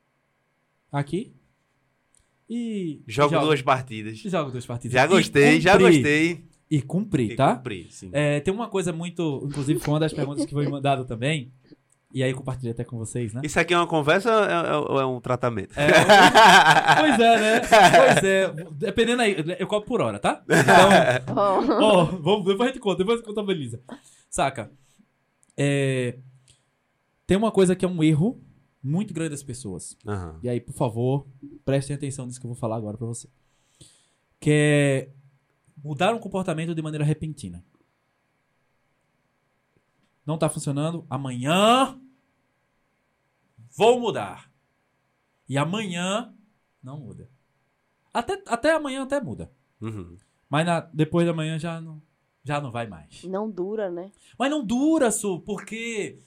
aqui. E. Jogo jogo- duas partidas. Jogo duas partidas. Já gostei, já gostei. E cumprir, E tá? cumprir, sim. É, tem uma coisa muito. Inclusive, foi uma das perguntas que foi mandada também. E aí compartilhei até com vocês, né? Isso aqui é uma conversa ou é, ou é um tratamento? É, pois é, né? Pois é. Dependendo aí, eu cobro por hora, tá? Então, Ó. Ó, vamos, depois a gente conta, depois a gente contabiliza. Saca? É, tem uma coisa que é um erro muito grande das pessoas. Aham. E aí, por favor, prestem atenção nisso que eu vou falar agora pra você. Que é mudar um comportamento de maneira repentina. Não tá funcionando? Amanhã vou mudar. E amanhã não muda. Até, até amanhã até muda. Uhum. Mas na- depois da manhã já não, já não vai mais. Não dura, né? Mas não dura, Su, porque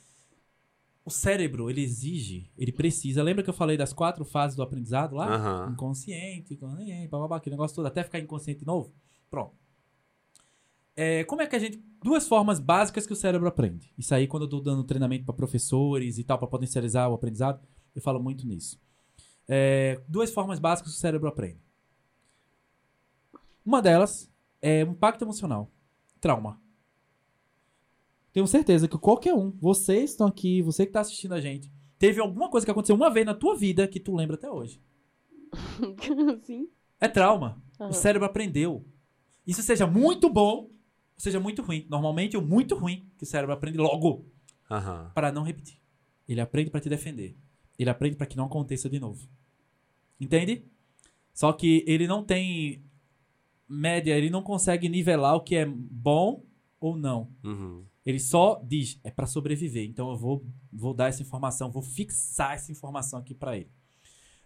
o cérebro, ele exige, ele precisa. Lembra que eu falei das quatro fases do aprendizado lá? Aham. Inconsciente, inconsciente, bababá, aquele negócio todo, até ficar inconsciente de novo? Pronto. É, como é que a gente. Duas formas básicas que o cérebro aprende. Isso aí, quando eu tô dando treinamento para professores e tal, para potencializar o aprendizado, eu falo muito nisso. É, duas formas básicas que o cérebro aprende. Uma delas é o impacto emocional. Trauma. Tenho certeza que qualquer um, vocês estão aqui, você que tá assistindo a gente, teve alguma coisa que aconteceu uma vez na tua vida que tu lembra até hoje. Sim. É trauma. Aham. O cérebro aprendeu. Isso seja muito bom, ou seja muito ruim. Normalmente o muito ruim que o cérebro aprende logo Aham. para não repetir. Ele aprende para te defender. Ele aprende para que não aconteça de novo. Entende? Só que ele não tem média, ele não consegue nivelar o que é bom ou não. Uhum. Ele só diz, é para sobreviver. Então eu vou, vou dar essa informação, vou fixar essa informação aqui para ele.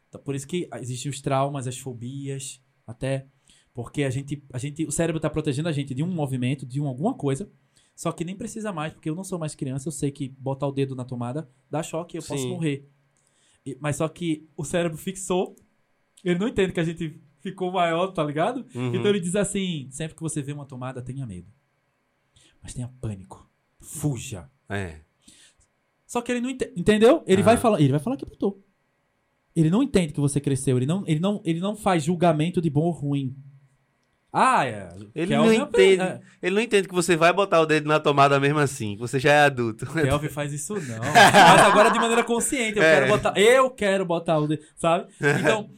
Então, por isso que existem os traumas, as fobias, até porque a gente, a gente, o cérebro está protegendo a gente de um movimento, de um, alguma coisa. Só que nem precisa mais, porque eu não sou mais criança, eu sei que botar o dedo na tomada dá choque e eu posso Sim. morrer. E- mas só que o cérebro fixou, ele não entende que a gente ficou maior, tá ligado? Uhum. Então ele diz assim: sempre que você vê uma tomada, tenha medo. Mas tenha pânico. Fuja. É. Só que ele não entende. Entendeu? Ele Ah. vai falar. Ele vai falar que pro tu. Ele não entende que você cresceu. Ele não, ele não, ele não faz julgamento de bom ou ruim. Ah, é. Ele Kelvin não apre- entende. é, Ele não entende que você vai botar o dedo na tomada mesmo assim, que você já é adulto. Kelvin faz isso não. Mas agora de maneira consciente. Eu É. quero botar. Eu quero botar o dedo. Sabe? Então.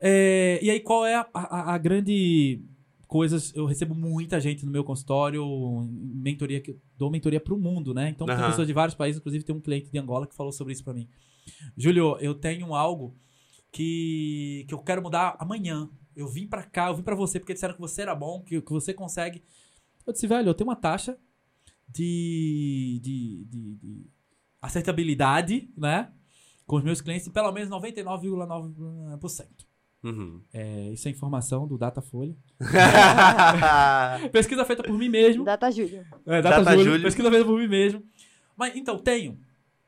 é, e aí, qual é a, a- a grande coisa? Eu recebo muita gente no meu consultório, mentoria que dou mentoria pro mundo, né? Então, tem Aham. pessoas de vários países, inclusive tem um cliente de Angola que falou sobre isso pra mim. Júlio, eu tenho algo que, que eu quero mudar amanhã. Eu vim pra cá, eu vim pra você porque disseram que você era bom, que, que você consegue. Eu disse, velho, eu tenho uma taxa de, de, de, de acertabilidade, né? Com os meus clientes de pelo menos 99,9%. Uhum. É, isso é informação do Datafolha. Pesquisa feita por mim mesmo. Data Júlio. É, Data, Data Júlio, Júlio. Pesquisa feita por mim mesmo. Mas, então, tenho.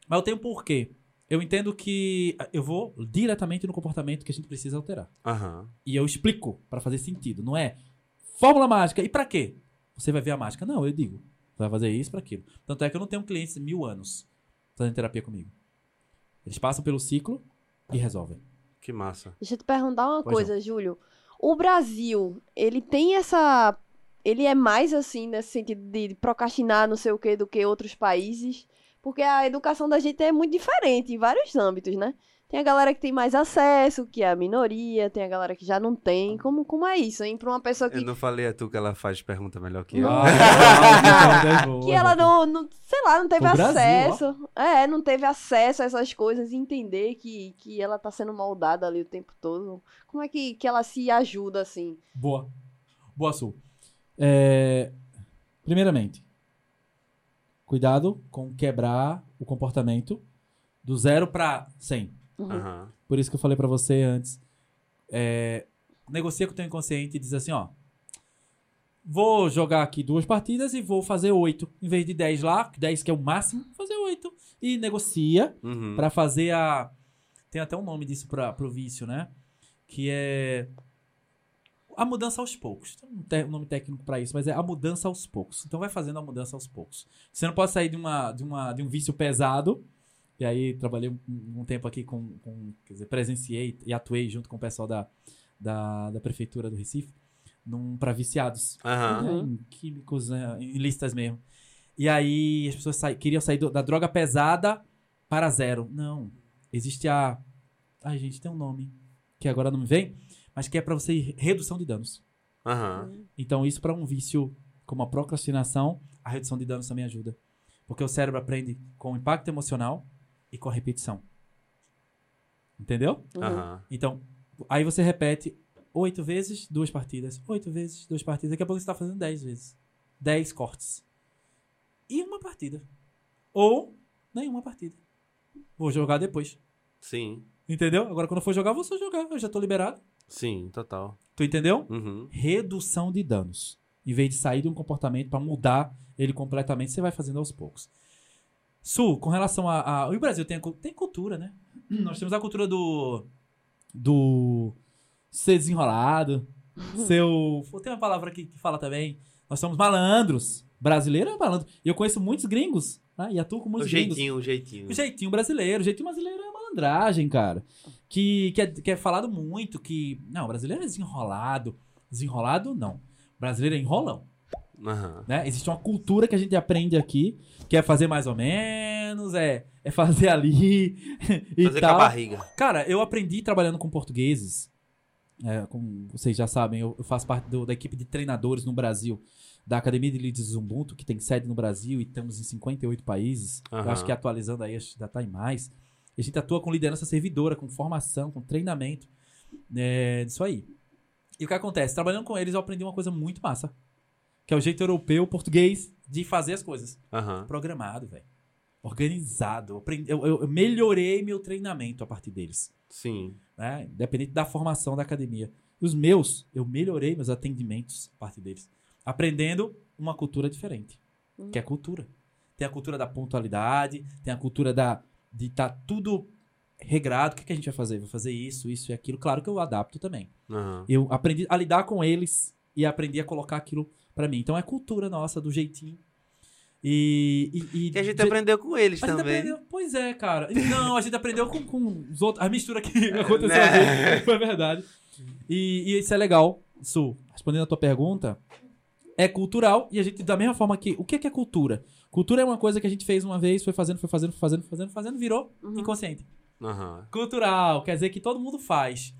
Mas eu tenho por quê? Eu entendo que eu vou diretamente no comportamento que a gente precisa alterar. Aham. E eu explico pra fazer sentido. Não é fórmula mágica. E pra quê? Você vai ver a mágica. Não, eu digo. Você vai fazer isso pra aquilo. Tanto é que eu não tenho clientes de mil anos fazendo terapia comigo. Eles passam pelo ciclo e resolvem. Que massa. Deixa eu te perguntar uma Pois coisa, Júlio. O Brasil, ele tem essa. Ele é mais assim, nesse sentido de procrastinar não sei o que do que outros países. Porque a educação da gente é muito diferente em vários âmbitos, né? Tem a galera que tem mais acesso, que é a minoria, tem a galera que já não tem. Como, como é isso, hein? Pra uma pessoa que, Eu não falei a tu que ela faz pergunta melhor que eu. Não. Ah, que ela não, não, sei lá, não teve O Brasil, acesso. é, não teve acesso a essas coisas e entender que, que ela tá sendo moldada ali o tempo todo. Como é que, que ela se ajuda, assim? Boa. Boa, Sul. É, Primeiramente, cuidado com quebrar o comportamento do zero pra 100. Uhum. Por isso que eu falei pra você antes. É, negocia com o teu inconsciente e diz assim, ó. Vou jogar aqui duas partidas e vou fazer oito. Em vez de 10 lá, 10 que é o máximo, vou fazer oito. E negocia Uhum. Pra fazer a. Tem até um nome disso pra, pro vício, né? Que é. A mudança aos poucos. Tem um, te- um nome técnico pra isso, mas é a mudança aos poucos. Então vai fazendo a mudança aos poucos. Você não pode sair de, uma, de, uma, de um vício pesado. E aí trabalhei um, um tempo aqui com, com. Quer dizer, presenciei e atuei junto com o pessoal da, da, da prefeitura do Recife. Num, pra viciados né, em químicos, né, em listas mesmo. E aí as pessoas sai- queriam sair do- da droga pesada para zero. Não. Existe a. Ai, gente, tem um nome que agora não me vem, mas que é para você ir- redução de danos. Aham. Então, isso para um vício como a procrastinação, a redução de danos também ajuda. Porque o cérebro aprende com o impacto emocional e com a repetição. Entendeu? Uhum. Aham. Então, aí você repete oito vezes, duas partidas. Oito vezes, duas partidas. Daqui a pouco você tá fazendo dez vezes. Dez cortes. E uma partida. Ou nenhuma partida. Vou jogar depois. Sim. Entendeu? Agora quando eu for jogar, eu vou só jogar. Eu já tô liberado. Sim, total. Tu entendeu? Uhum. Redução de danos. Em vez de sair de um comportamento pra mudar ele completamente, você vai fazendo aos poucos. Sul, com relação a. a- o Brasil tem, tem cultura, né? Nós temos a cultura do. Do. Ser desenrolado. Seu. Tem uma palavra aqui que fala também. Nós somos malandros. Brasileiro é malandro. E eu conheço muitos gringos. Né? E atuo com O muitos gringos. jeitinho, o jeitinho. O jeitinho brasileiro. O jeitinho brasileiro é malandragem, cara. Que, que, é, que é falado muito que. Não, o brasileiro é desenrolado. Desenrolado, não. O brasileiro é enrolão. Aham. Né? Existe uma cultura que a gente aprende aqui, que é fazer mais ou menos, é, é fazer ali e Fazer com a tal. barriga. Cara, eu aprendi trabalhando com portugueses. É, como vocês já sabem, eu, eu faço parte do- da equipe de treinadores no Brasil, da Academia de Líderes Ubuntu, que tem sede no Brasil e estamos em 58 países. Eu Aham. acho que atualizando aí, acho que já tá em mais. E a gente atua com liderança servidora, com formação, com treinamento. É, disso aí. E o que acontece? Trabalhando com eles, eu aprendi uma coisa muito massa. Que é o jeito europeu, português, de fazer as coisas Aham. programado, velho. Organizado. Eu, aprendi- eu- eu- melhorei meu treinamento a partir deles. Sim. Né? Independente da formação da academia. Os meus, eu melhorei meus atendimentos a partir deles. Aprendendo uma cultura diferente. Hum. Que é a cultura. Tem a cultura da pontualidade, tem a cultura da, de estar tudo regrado. O que, que a gente vai fazer? Vai fazer isso, isso e aquilo. Claro que eu adapto também. Aham. Eu aprendi a lidar com eles e aprendi a colocar aquilo pra mim. Então é cultura nossa, do jeitinho. E. e, e Que a gente de- aprendeu com eles a também. aprendeu. Pois é, cara. Não, a gente aprendeu com, com os outros. A mistura que aconteceu né? ali foi verdade. E, e isso é legal. Isso, respondendo a tua pergunta, é cultural. E a gente, da mesma forma que. O que é, que é cultura? Cultura é uma coisa que a gente fez uma vez, foi fazendo, foi fazendo, foi fazendo, foi fazendo, fazendo, virou Uhum. inconsciente. Aham. Cultural, quer dizer que todo mundo faz.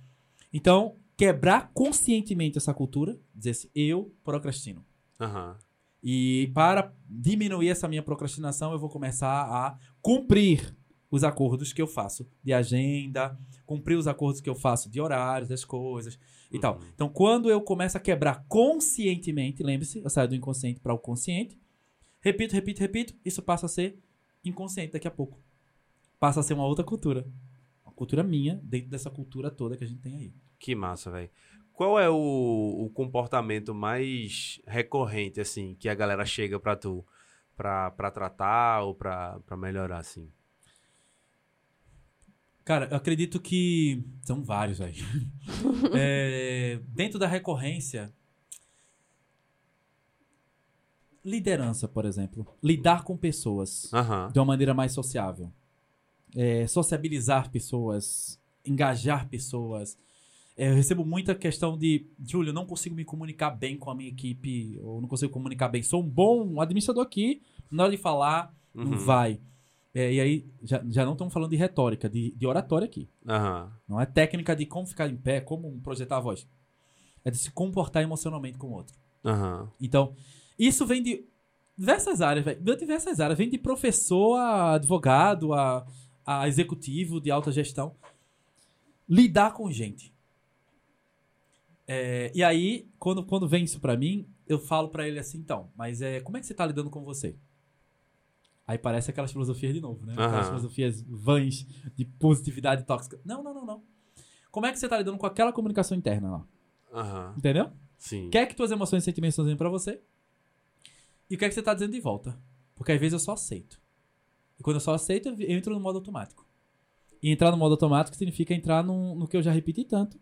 Então, quebrar conscientemente essa cultura, dizer assim, eu procrastino. Aham. E para diminuir essa minha procrastinação, eu vou começar a cumprir os acordos que eu faço de agenda, cumprir os acordos que eu faço de horários, das coisas e tal. Uhum. Então, quando eu começo a quebrar conscientemente, lembre-se, eu saio do inconsciente para o consciente, repito, repito, repito, isso passa a ser inconsciente daqui a pouco. Passa a ser uma outra cultura. Uma cultura minha, dentro dessa cultura toda que a gente tem aí. Que massa, velho. Qual é o, o comportamento mais recorrente, assim, que a galera chega pra tu pra, pra tratar ou pra, pra melhorar, assim? Cara, eu acredito que. São vários aí. É, dentro da recorrência. Liderança, por exemplo. Lidar com pessoas Aham. de uma maneira mais sociável. É, sociabilizar pessoas. Engajar pessoas. É, eu recebo muita questão de. Júlio, eu não consigo me comunicar bem com a minha equipe. Ou não consigo comunicar bem. Sou um bom administrador aqui. Na hora de falar, não Uhum. vai. É, e aí, já, já não estamos falando de retórica, de, de oratória aqui. Aham. Não é técnica de como ficar em pé, como projetar a voz. É de se comportar emocionalmente com o outro. Aham. Então, isso vem de diversas áreas, velho. De diversas áreas. Vem de professor a advogado, a, a executivo de alta gestão. Lidar com gente. É, e aí, quando, quando vem isso pra mim, eu falo pra ele assim, então, mas é, como é que você tá lidando com você? Aí parece aquelas filosofias de novo, né? Aquelas Aham. filosofias vãs de positividade tóxica. Não, não, não, não. Como é que você tá lidando com aquela comunicação interna lá? Aham. Entendeu? Sim. O que é que tuas emoções e sentimentos estão dizendo pra você? E o que é que você tá dizendo de volta? Porque às vezes eu só aceito. E quando eu só aceito, eu entro no modo automático. E entrar no modo automático significa entrar no, no que eu já repeti tanto,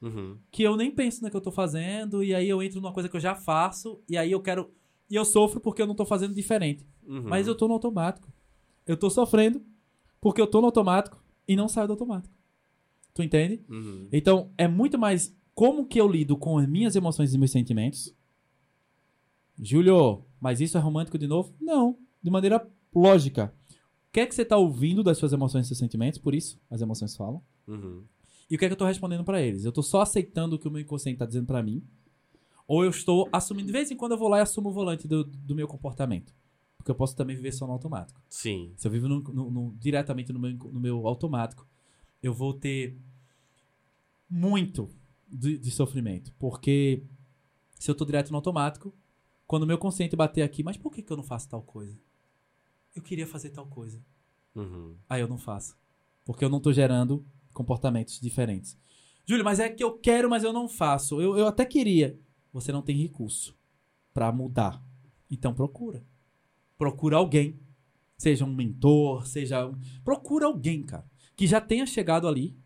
Uhum. que eu nem penso no que eu tô fazendo, e aí eu entro numa coisa que eu já faço, e aí eu quero. E eu sofro porque eu não tô fazendo diferente. Uhum. Mas eu tô no automático. Eu tô sofrendo porque eu tô no automático e não saio do automático. Tu entende? Uhum. Então, é muito mais como que eu lido com as minhas emoções e meus sentimentos. Júlio, mas isso é romântico de novo? Não, de maneira lógica. O que é que você tá ouvindo das suas emoções e seus sentimentos? Por isso, as emoções falam. Uhum. E o que é que eu tô respondendo pra eles? Eu tô só aceitando o que o meu inconsciente tá dizendo pra mim? Ou eu estou assumindo, de vez em quando eu vou lá e assumo o volante do, do meu comportamento? Porque eu posso também viver só no automático. Sim. Se eu vivo no- no- no- diretamente no meu, no meu automático, eu vou ter muito de, de sofrimento. Porque se eu tô direto no automático, quando o meu consciente bater aqui, mas por que, que eu não faço tal coisa? Eu queria fazer tal coisa. Uhum. Aí eu não faço. Porque eu não tô gerando comportamentos diferentes. Júlio, mas é que eu quero, mas eu não faço. Eu, eu até queria. Você não tem recurso pra mudar. Então procura. Procura alguém. Seja um mentor, seja. um- Procura alguém, cara. Que já tenha chegado ali.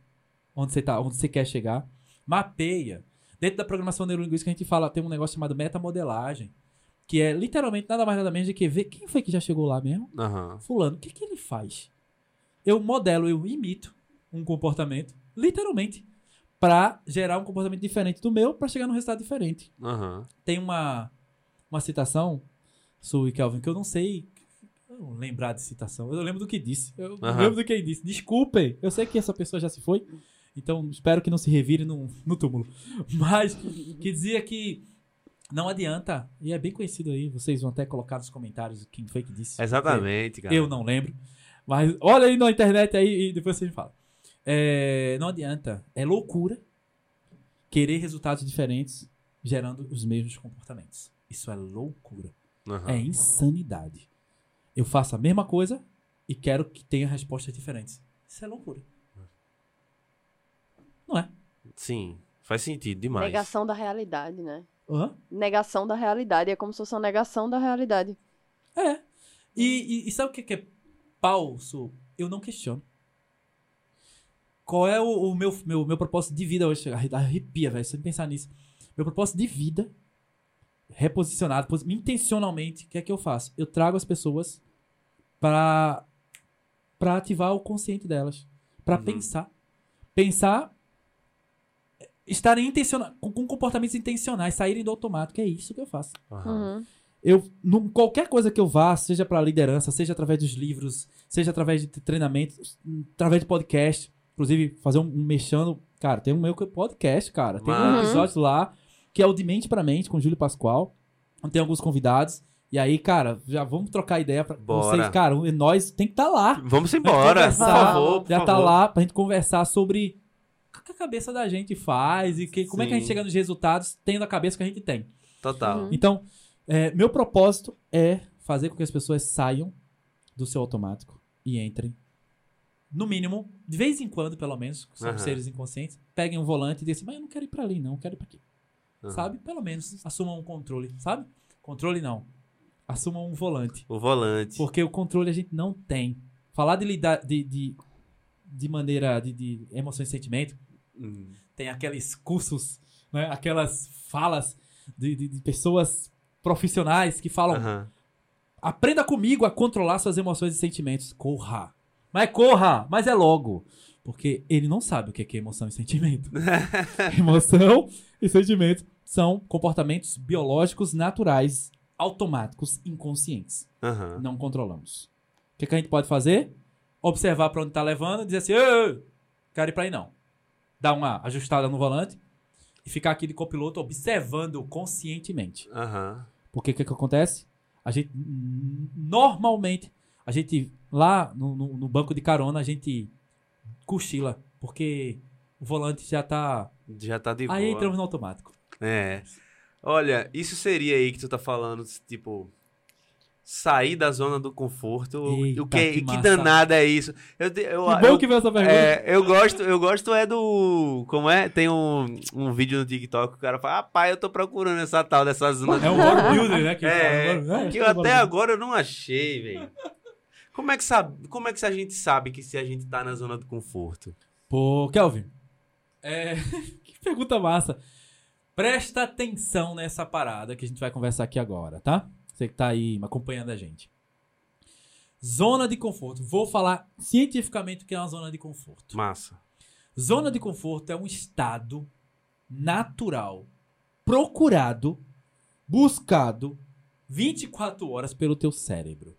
Onde você tá, onde você quer chegar. Mapeia. Dentro da programação neurolinguística a gente fala, tem um negócio chamado metamodelagem. Que é literalmente nada mais nada menos do que ver quem foi que já chegou lá mesmo. Aham. Fulano, o que, que ele faz? Eu modelo, eu imito um comportamento, literalmente, pra gerar um comportamento diferente do meu, pra chegar num resultado diferente. Aham. Tem uma, uma citação, Sue Kelvin, que eu não sei não lembrar de citação. Eu lembro do que disse. Eu Aham. lembro do que ele disse. Desculpem, eu sei que essa pessoa já se foi, então espero que não se revire no, no túmulo. Mas que dizia que não adianta, e é bem conhecido aí, vocês vão até colocar nos comentários quem foi que disse. Exatamente, cara. Eu não lembro. Mas olha aí na internet aí e depois você me fala. É, não adianta. É loucura querer resultados diferentes gerando os mesmos comportamentos. Isso é loucura. Aham. É insanidade. Eu faço a mesma coisa e quero que tenha respostas diferentes. Isso é loucura. Não é? Sim, faz sentido demais. Negação da realidade, né? Hã? Negação da realidade. É como se fosse uma negação da realidade. É. E, e- e sabe o que é falso? Eu não questiono. Qual é o, o meu, meu, meu propósito de vida hoje? Arre- Arrepia, velho, só de pensar nisso. Meu propósito de vida, reposicionado, posi- intencionalmente, o que é que eu faço? Eu trago as pessoas pra, pra ativar o consciente delas. Pra Uhum. pensar. Pensar. Estarem intencionais, com, com comportamentos intencionais, saírem do automático. É isso que eu faço. Uhum. Eu, num- qualquer coisa que eu vá, seja pra liderança, seja através dos livros, seja através de treinamento, através de podcast, inclusive fazer um, um mexendo, cara, tem o meu podcast, cara, tem um episódio lá que é o de mente pra mente com o Júlio Pascoal, tem alguns convidados e aí, cara, já vamos trocar ideia pra Bora. vocês, cara, nós tem que estar lá. Vamos embora, por favor. por já tá favor. lá pra gente conversar sobre que a cabeça da gente faz e que, como é que a gente chega nos resultados tendo a cabeça que a gente tem. Total. Uhum. Então, é, meu propósito é fazer com que as pessoas saiam do seu automático e entrem. No mínimo, de vez em quando, pelo menos, que somos Aham. seres inconscientes, peguem um volante e digam assim, mas eu não quero ir pra ali, não, eu quero ir pra aqui. Aham. Sabe? Pelo menos assumam um controle, sabe? Controle não. Assumam um volante. O volante. Porque o controle a gente não tem. Falar de lidar de, de, de maneira de, de emoções e sentimento, Hum. tem aqueles cursos, né? aquelas falas de, de- de pessoas profissionais que falam aprenda comigo a controlar suas emoções e sentimentos. Corra. Mas corra, mas é logo. Porque ele não sabe o que é que é emoção e sentimento. emoção e sentimento são comportamentos biológicos naturais, automáticos, inconscientes. Não controlamos. O que, que a gente pode fazer? Observar pra onde tá levando e dizer assim: Ei, quero ir pra aí não. Dar uma ajustada no volante e ficar aqui de copiloto observando conscientemente. Aham. Porque o que, que acontece? A gente, normalmente, a gente, lá no, no- no banco de carona, a gente cochila. Porque o volante já tá. Já tá de Aí boa. entramos no automático. É. Olha, isso seria aí que tu tá falando, tipo, sair da zona do conforto. Eita, o que, que que, danada é isso? Eu, eu, Que bom eu, que veio essa pergunta. é, eu gosto, eu gosto é do. Como é? Tem um, um vídeo no TikTok que o cara fala, rapaz, eu tô procurando essa tal dessa zona É um bodybuilder, né? Que É, fala. que eu até agora eu não achei, velho. Como é que sabe, como é que a gente sabe que se a gente tá na zona do conforto? Pô, Kelvin. É... que pergunta massa. Presta atenção nessa parada que a gente vai conversar aqui agora, tá? Você que tá aí acompanhando a gente. Zona de conforto. Vou falar cientificamente o que é uma zona de conforto. Massa. Zona de conforto é um estado natural, procurado, buscado 24 horas pelo teu cérebro.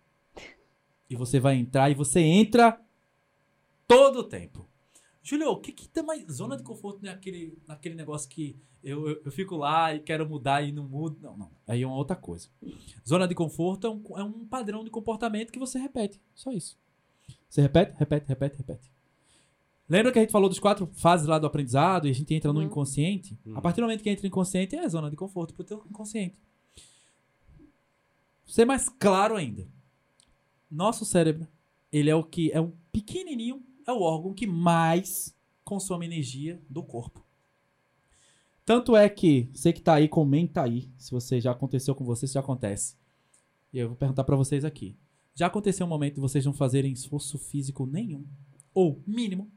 E você vai entrar e você entra todo o tempo. Júlio, o que que tem mais zona de conforto naquele, naquele negócio que eu, eu, eu fico lá e quero mudar e não mudo? Não, não. Aí é uma outra coisa. Zona de conforto é um, é um padrão de comportamento que você repete. Só isso. Você repete, repete, repete, repete. Lembra que a gente falou dos quatro fases lá do aprendizado e a gente entra no Uhum. inconsciente? Uhum. A partir do momento que entra no inconsciente, é a zona de conforto pro teu inconsciente. Ser mais claro ainda. Nosso cérebro, ele é o que é um pequenininho, é o órgão que mais consome energia do corpo. Tanto é que, você que tá aí, comenta aí, se você já aconteceu com você, se já acontece. E eu vou perguntar pra vocês aqui. Já aconteceu um momento de vocês não fazerem esforço físico nenhum, ou mínimo,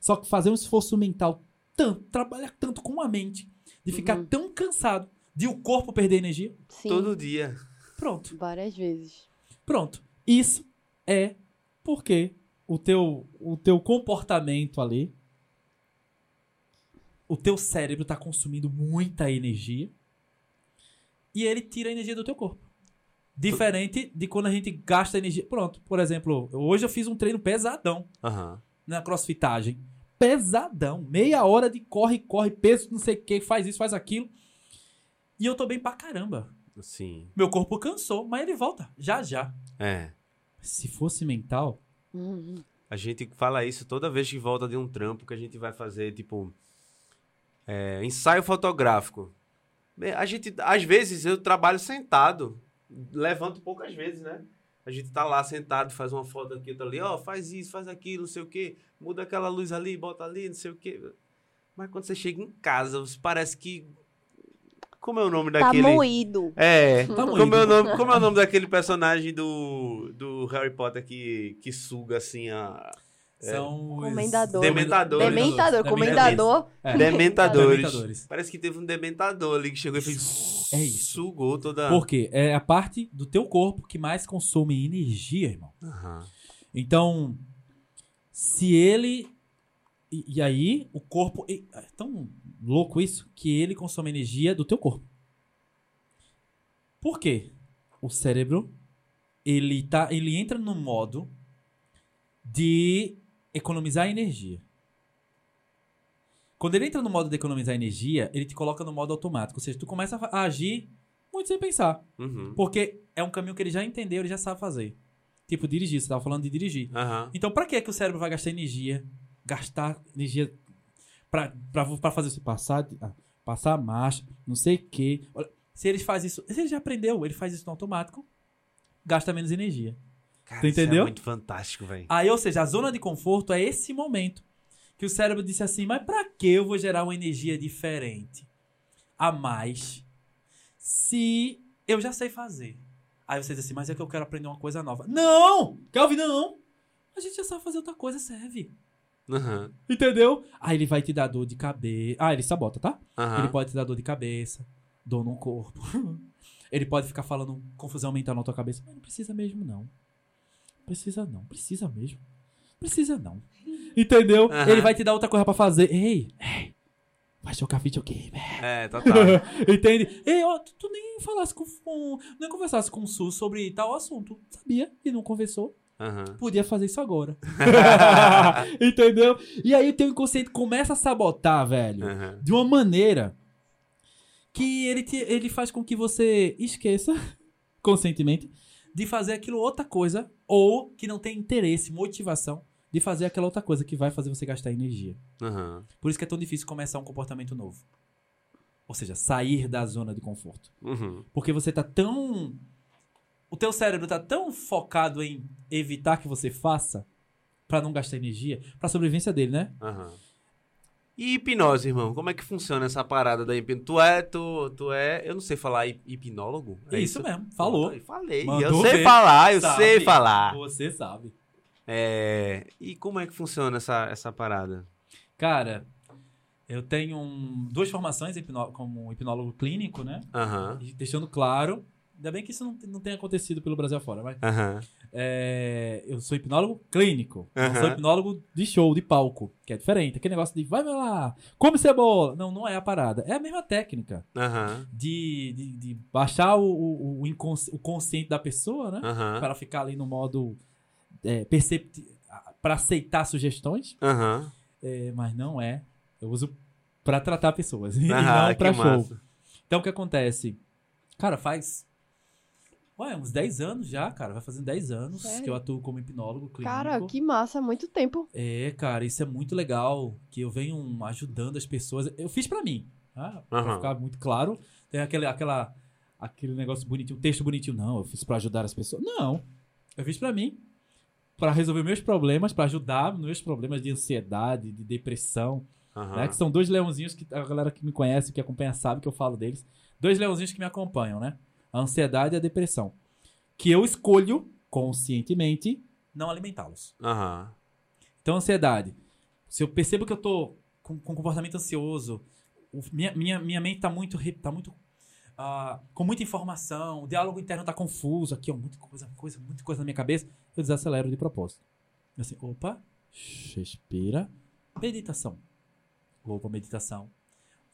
só que fazer um esforço mental tanto, trabalhar tanto com a mente, de ficar Uhum. tão cansado, de o corpo perder energia? Sim, Todo dia. Pronto. várias vezes. Pronto. Isso é porque o teu, o teu comportamento ali, o teu cérebro tá consumindo muita energia e ele tira a energia do teu corpo. Diferente de quando a gente gasta energia. Pronto, por exemplo, hoje eu fiz um treino pesadão Aham. na crossfitagem. Pesadão. Meia hora de corre, corre, peso, não sei o que, faz isso, faz aquilo. E eu tô bem pra caramba. Sim. Meu corpo cansou, mas ele volta. Já, já. É. Se fosse mental, Uhum. A gente fala isso toda vez que volta de um trampo que a gente vai fazer, tipo, é, ensaio fotográfico. A gente, às vezes, eu trabalho sentado, levanto poucas vezes, né? A gente tá lá sentado, faz uma foto aqui, outra ali, ó, faz isso, faz aquilo, não sei o quê, muda aquela luz ali, bota ali, não sei o quê. Mas quando você chega em casa, você parece que. Como é o nome Tá daquele. moído. É. Tá como, moído. é o nome, como é o nome daquele personagem do, do Harry Potter que, que suga assim a. são os... Comendador. Dementadores. Dementador, Dementadores. comendador. É. Dementadores. Dementadores. Parece que teve um dementador ali que chegou e fez. É isso. Sugou toda. Por quê? É a parte do teu corpo que mais consome energia, irmão. Aham. Então, se ele. E, e aí, o corpo. e- É tão louco isso que ele consome energia do teu corpo. Por quê? O cérebro, ele, tá, ele entra no modo de economizar energia. Quando ele entra no modo de economizar energia, ele te coloca no modo automático. Ou seja, tu começa a agir muito sem pensar. Uhum. Porque é um caminho que ele já entendeu, ele já sabe fazer. Tipo, dirigir. Você tava falando de dirigir. Aham. Então, pra que que o cérebro vai gastar energia? Gastar energia pra, pra, pra fazer você passar, ah, passar a marcha, não sei o quê. Se ele faz isso, se ele já aprendeu, ele faz isso no automático, gasta menos energia. Cara, Tu isso entendeu? é muito fantástico, velho. Aí, ou seja, a zona de conforto é esse momento que o cérebro disse assim: mas pra que eu vou gerar uma energia diferente a mais se eu já sei fazer? Aí você diz assim: mas é que eu quero aprender uma coisa nova. Não! Calvin, não! A gente já sabe fazer outra coisa, serve. Aham. Entendeu? Aí ele vai te dar dor de cabeça. Ah, ele sabota, tá? Aham. Ele pode te dar dor de cabeça, dor no corpo. ele pode ficar falando confusão mental na tua cabeça. Mas não precisa mesmo, não. Precisa não. Precisa mesmo. Precisa não. Entendeu? Aham. Ele vai te dar outra coisa pra fazer. Ei, ei. Vai jogar videogame. É, total. Entende? Ei, ó, tu, tu nem falasse com, com. Nem conversasse com o Sul sobre tal assunto. Sabia? E não conversou. Aham. Podia fazer isso agora. Entendeu? E aí o teu inconsciente começa a sabotar, velho Aham. de uma maneira que ele, te- ele faz com que você esqueça, conscientemente, de fazer aquilo outra coisa, ou que não tem interesse, motivação de fazer aquela outra coisa que vai fazer você gastar energia. Aham. Por isso que é tão difícil começar um comportamento novo. Ou seja, sair da zona de conforto. Uhum. Porque você tá tão. O teu cérebro tá tão focado em evitar que você faça pra não gastar energia, pra sobrevivência dele, né? Aham. E hipnose, irmão? Como é que funciona essa parada da hipnose? Tu é, tu, tu é, eu não sei falar hip- hipnólogo? É isso, mesmo, falou. Eu falei. Mandou eu sei ver. falar, eu Sabe. sei falar. Você sabe. É, e como é que funciona essa, essa parada? Cara, eu tenho um- duas formações hipnó- como hipnólogo clínico, né? Aham, E deixando claro, ainda bem que isso não, não tenha acontecido pelo Brasil afora, mas é, eu sou hipnólogo clínico, não sou hipnólogo de show, de palco, que é diferente. Aquele negócio de vai vai lá, come cebola. Não, não é a parada. É a mesma técnica de, de, de baixar o, o, o, inconsci- o consciente da pessoa, né? Para ficar ali no modo é, para aceitar sugestões. É, mas não é. Eu uso pra tratar pessoas e não pra show. massa. Então o que acontece? Cara, faz Ué, uns 10 anos já, cara. Vai fazendo 10 anos Sério? que eu atuo como hipnólogo clínico. Cara, que massa, muito tempo. É, cara, isso é muito legal. Que eu venho ajudando as pessoas. Eu fiz pra mim, tá? Pra Aham. ficar muito claro. Tem aquele, aquela, aquele negócio bonitinho, texto bonitinho. Não, eu fiz pra ajudar as pessoas. Não. Eu fiz pra mim. Pra resolver meus problemas, pra ajudar meus problemas de ansiedade, de depressão. Aham. né? Que são dois leãozinhos que a galera que me conhece, que acompanha, sabe que eu falo deles. Dois leãozinhos que me acompanham, né? A ansiedade e a depressão. Que eu escolho, conscientemente, não alimentá-los. Aham. Então, ansiedade. Se eu percebo que eu tô com, com comportamento ansioso, o- minha, minha, minha mente tá muito, tá muito ah, com muita informação, o diálogo interno tá confuso, aqui, ó, muita coisa, coisa, muita coisa na minha cabeça, eu desacelero de propósito. Assim, opa, respira, meditação. Opa, meditação.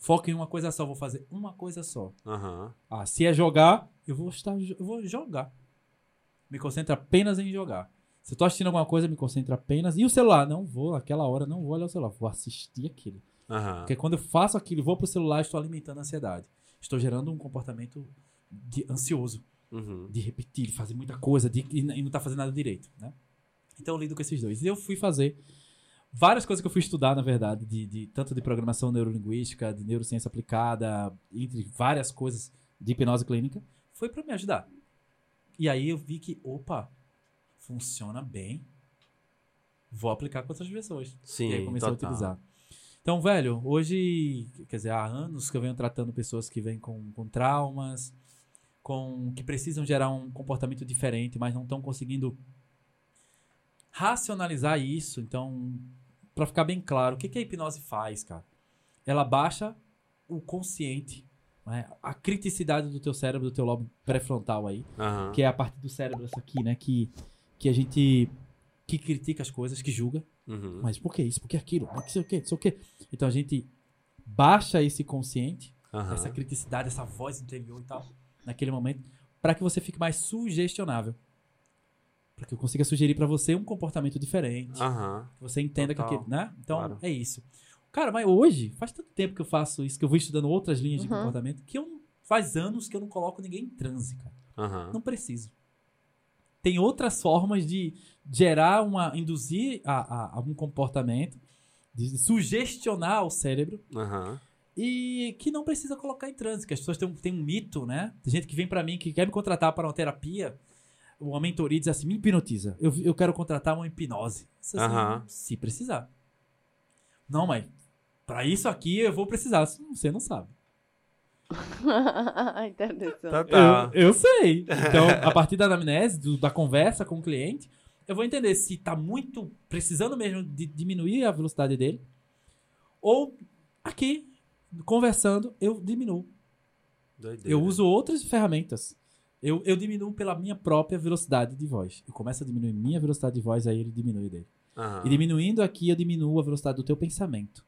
Foco em uma coisa só, vou fazer uma coisa só. Aham. Ah, se é jogar, eu vou estar, eu vou jogar. Me concentro apenas em jogar. Se eu tô assistindo alguma coisa, me concentro apenas. E o celular? Não vou, naquela hora, não vou olhar o celular, vou assistir aquilo. Aham. Porque quando eu faço aquilo, vou pro celular, estou alimentando a ansiedade. Estou gerando um comportamento de- ansioso, Uhum. de repetir, de fazer muita coisa de, e, e não tá fazendo nada direito, né? Então eu lido com esses dois. E eu fui fazer várias coisas que eu fui estudar, na verdade, de, de- tanto de programação neurolinguística, de neurociência aplicada, entre várias coisas de hipnose clínica, foi para me ajudar. E aí eu vi que, opa, funciona bem. Vou aplicar com outras pessoas. Sim, E aí comecei total. a utilizar. Então, velho, hoje, quer dizer, há anos que eu venho tratando pessoas que vêm com, com traumas, com que precisam gerar um comportamento diferente, mas não estão conseguindo racionalizar isso. Então, para ficar bem claro, o que, que a hipnose faz, cara? Ela baixa o consciente, né? a criticidade do teu cérebro, do teu lobo pré-frontal aí, Aham. que é a parte do cérebro essa aqui, né? Que, que a gente que critica as coisas, que julga. Uhum. Mas por que isso? Por que aquilo? Por que sei o quê? Não sei o quê. Então a gente baixa esse consciente, Aham. essa criticidade, essa voz interior e tal, naquele momento, para que você fique mais sugestionável. Para que eu consiga sugerir para você um comportamento diferente. Aham. Que você entenda Total. que aquele, né? Então Claro. é isso. Cara, mas hoje, faz tanto tempo que eu faço isso, que eu vou estudando outras linhas de Uhum. comportamento, que eu não- faz anos que eu não coloco ninguém em transe, cara. Aham. Não preciso. Tem outras formas de gerar uma. induzir a, a, a um comportamento, de sugestionar o cérebro Aham. e que não precisa colocar em transe. Que as pessoas têm um, têm um mito, né? Tem gente que vem pra mim que quer me contratar para uma terapia, uma mentoria e diz assim: me hipnotiza. Eu, eu quero contratar uma hipnose. Assim. Se precisar. Não, mas pra isso aqui eu vou precisar. Você não sabe. Interdição. Total. Eu, eu sei. Então, a partir da anamnese, do- da conversa com o cliente, eu vou entender se tá muito precisando mesmo de diminuir a velocidade dele, ou aqui, conversando, eu diminuo. Doideira. Eu uso outras ferramentas. Eu, eu diminuo pela minha própria velocidade de voz. Eu começo a diminuir minha velocidade de voz, aí ele diminui dele. Aham. E diminuindo aqui, eu diminuo a velocidade do teu pensamento.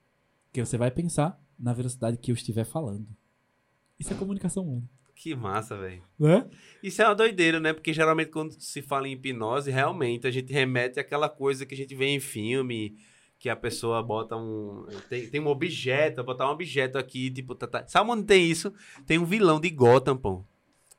Porque você vai pensar na velocidade que eu estiver falando. Isso é comunicação humana. Que massa, velho. Né? Isso é uma doideira, né? Porque geralmente quando se fala em hipnose, realmente a gente remete àquela coisa que a gente vê em filme, que a pessoa bota um. Tem, tem um objeto, botar um objeto aqui, tipo. Tá, tá. Sabe onde tem isso? Tem um vilão de Gotham, pô.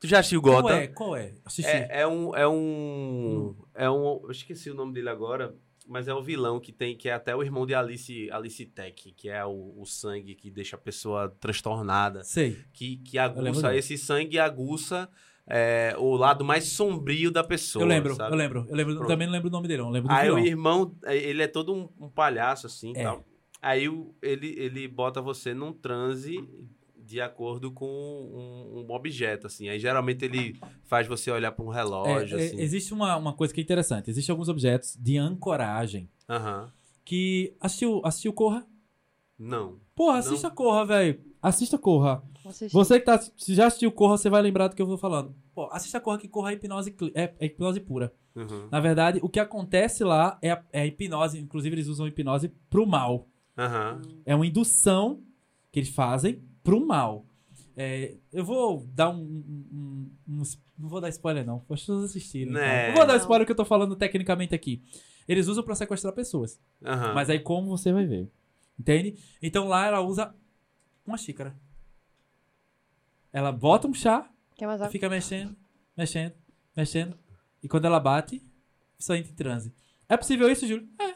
Tu já assistiu Qual Gotham? é? Qual é? Assisti. É, é um. É um. É um. Eu esqueci o nome dele agora. Mas é o vilão que tem, que é até o irmão de Alice, Alice Tech, que é o, o sangue que deixa a pessoa transtornada. Sei. Que, que aguça, esse sangue aguça é, o lado mais sombrio da pessoa. eu lembro, sabe? eu lembro. Eu lembro Pronto. também não lembro o nome dele, não. Lembro do Aí o vilão. irmão, ele é todo um, um palhaço, assim, É. tal. Aí o- ele, ele bota você num transe de acordo com um, um objeto, assim. Aí geralmente ele faz você olhar para um É, relógio, é, assim. existe uma, uma coisa que é interessante. Existem alguns objetos de ancoragem Aham. que... Assistiu, assistiu Corra? Não. Porra, assista Corra, velho. Assista Corra. Assistir. Você que tá, se já assistiu Corra, você vai lembrar do que eu vou falando. Pô, assista Corra que Corra é hipnose, é, é hipnose pura. Uhum. Na verdade, o que acontece lá é a, é a hipnose. Inclusive, eles usam hipnose pro mal. Aham. É uma indução que eles fazem pro mal. É, eu vou dar um, um- um- um- Não vou dar spoiler, não. Para as pessoas assistirem. Né. então. Não vou dar spoiler que eu tô falando tecnicamente aqui. Eles usam pra sequestrar pessoas. Aham. Mas aí como você vai ver. Entende? Então lá ela usa uma xícara. Ela bota um chá, Quer mais água? fica mexendo, mexendo. mexendo. E quando ela bate, só entra em transe. É possível isso, Júlio? É.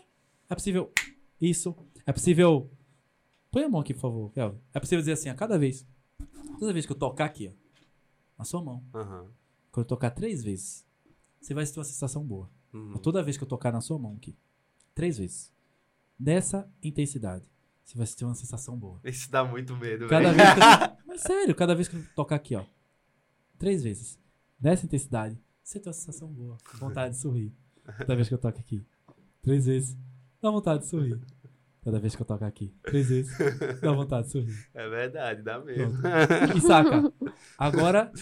É possível isso. É possível. Põe a mão aqui, por favor, Kelvin. É possível dizer assim, a cada vez. Toda vez que eu tocar aqui, ó. Na sua mão. Aham. Quando eu tocar três vezes, você vai ter uma sensação boa. Uhum. Toda vez que eu tocar na sua mão aqui, três vezes, nessa intensidade, você vai ter uma sensação boa. Isso dá muito medo, Cada velho. vez que eu... Mas sério, cada vez que eu tocar aqui, ó, três vezes, nessa intensidade, você tem uma sensação boa, vontade de sorrir. Toda vez que eu toco aqui, três vezes, dá vontade de sorrir. Toda vez que eu toco aqui, três vezes, dá vontade de sorrir. É verdade, dá mesmo. E saca? Agora,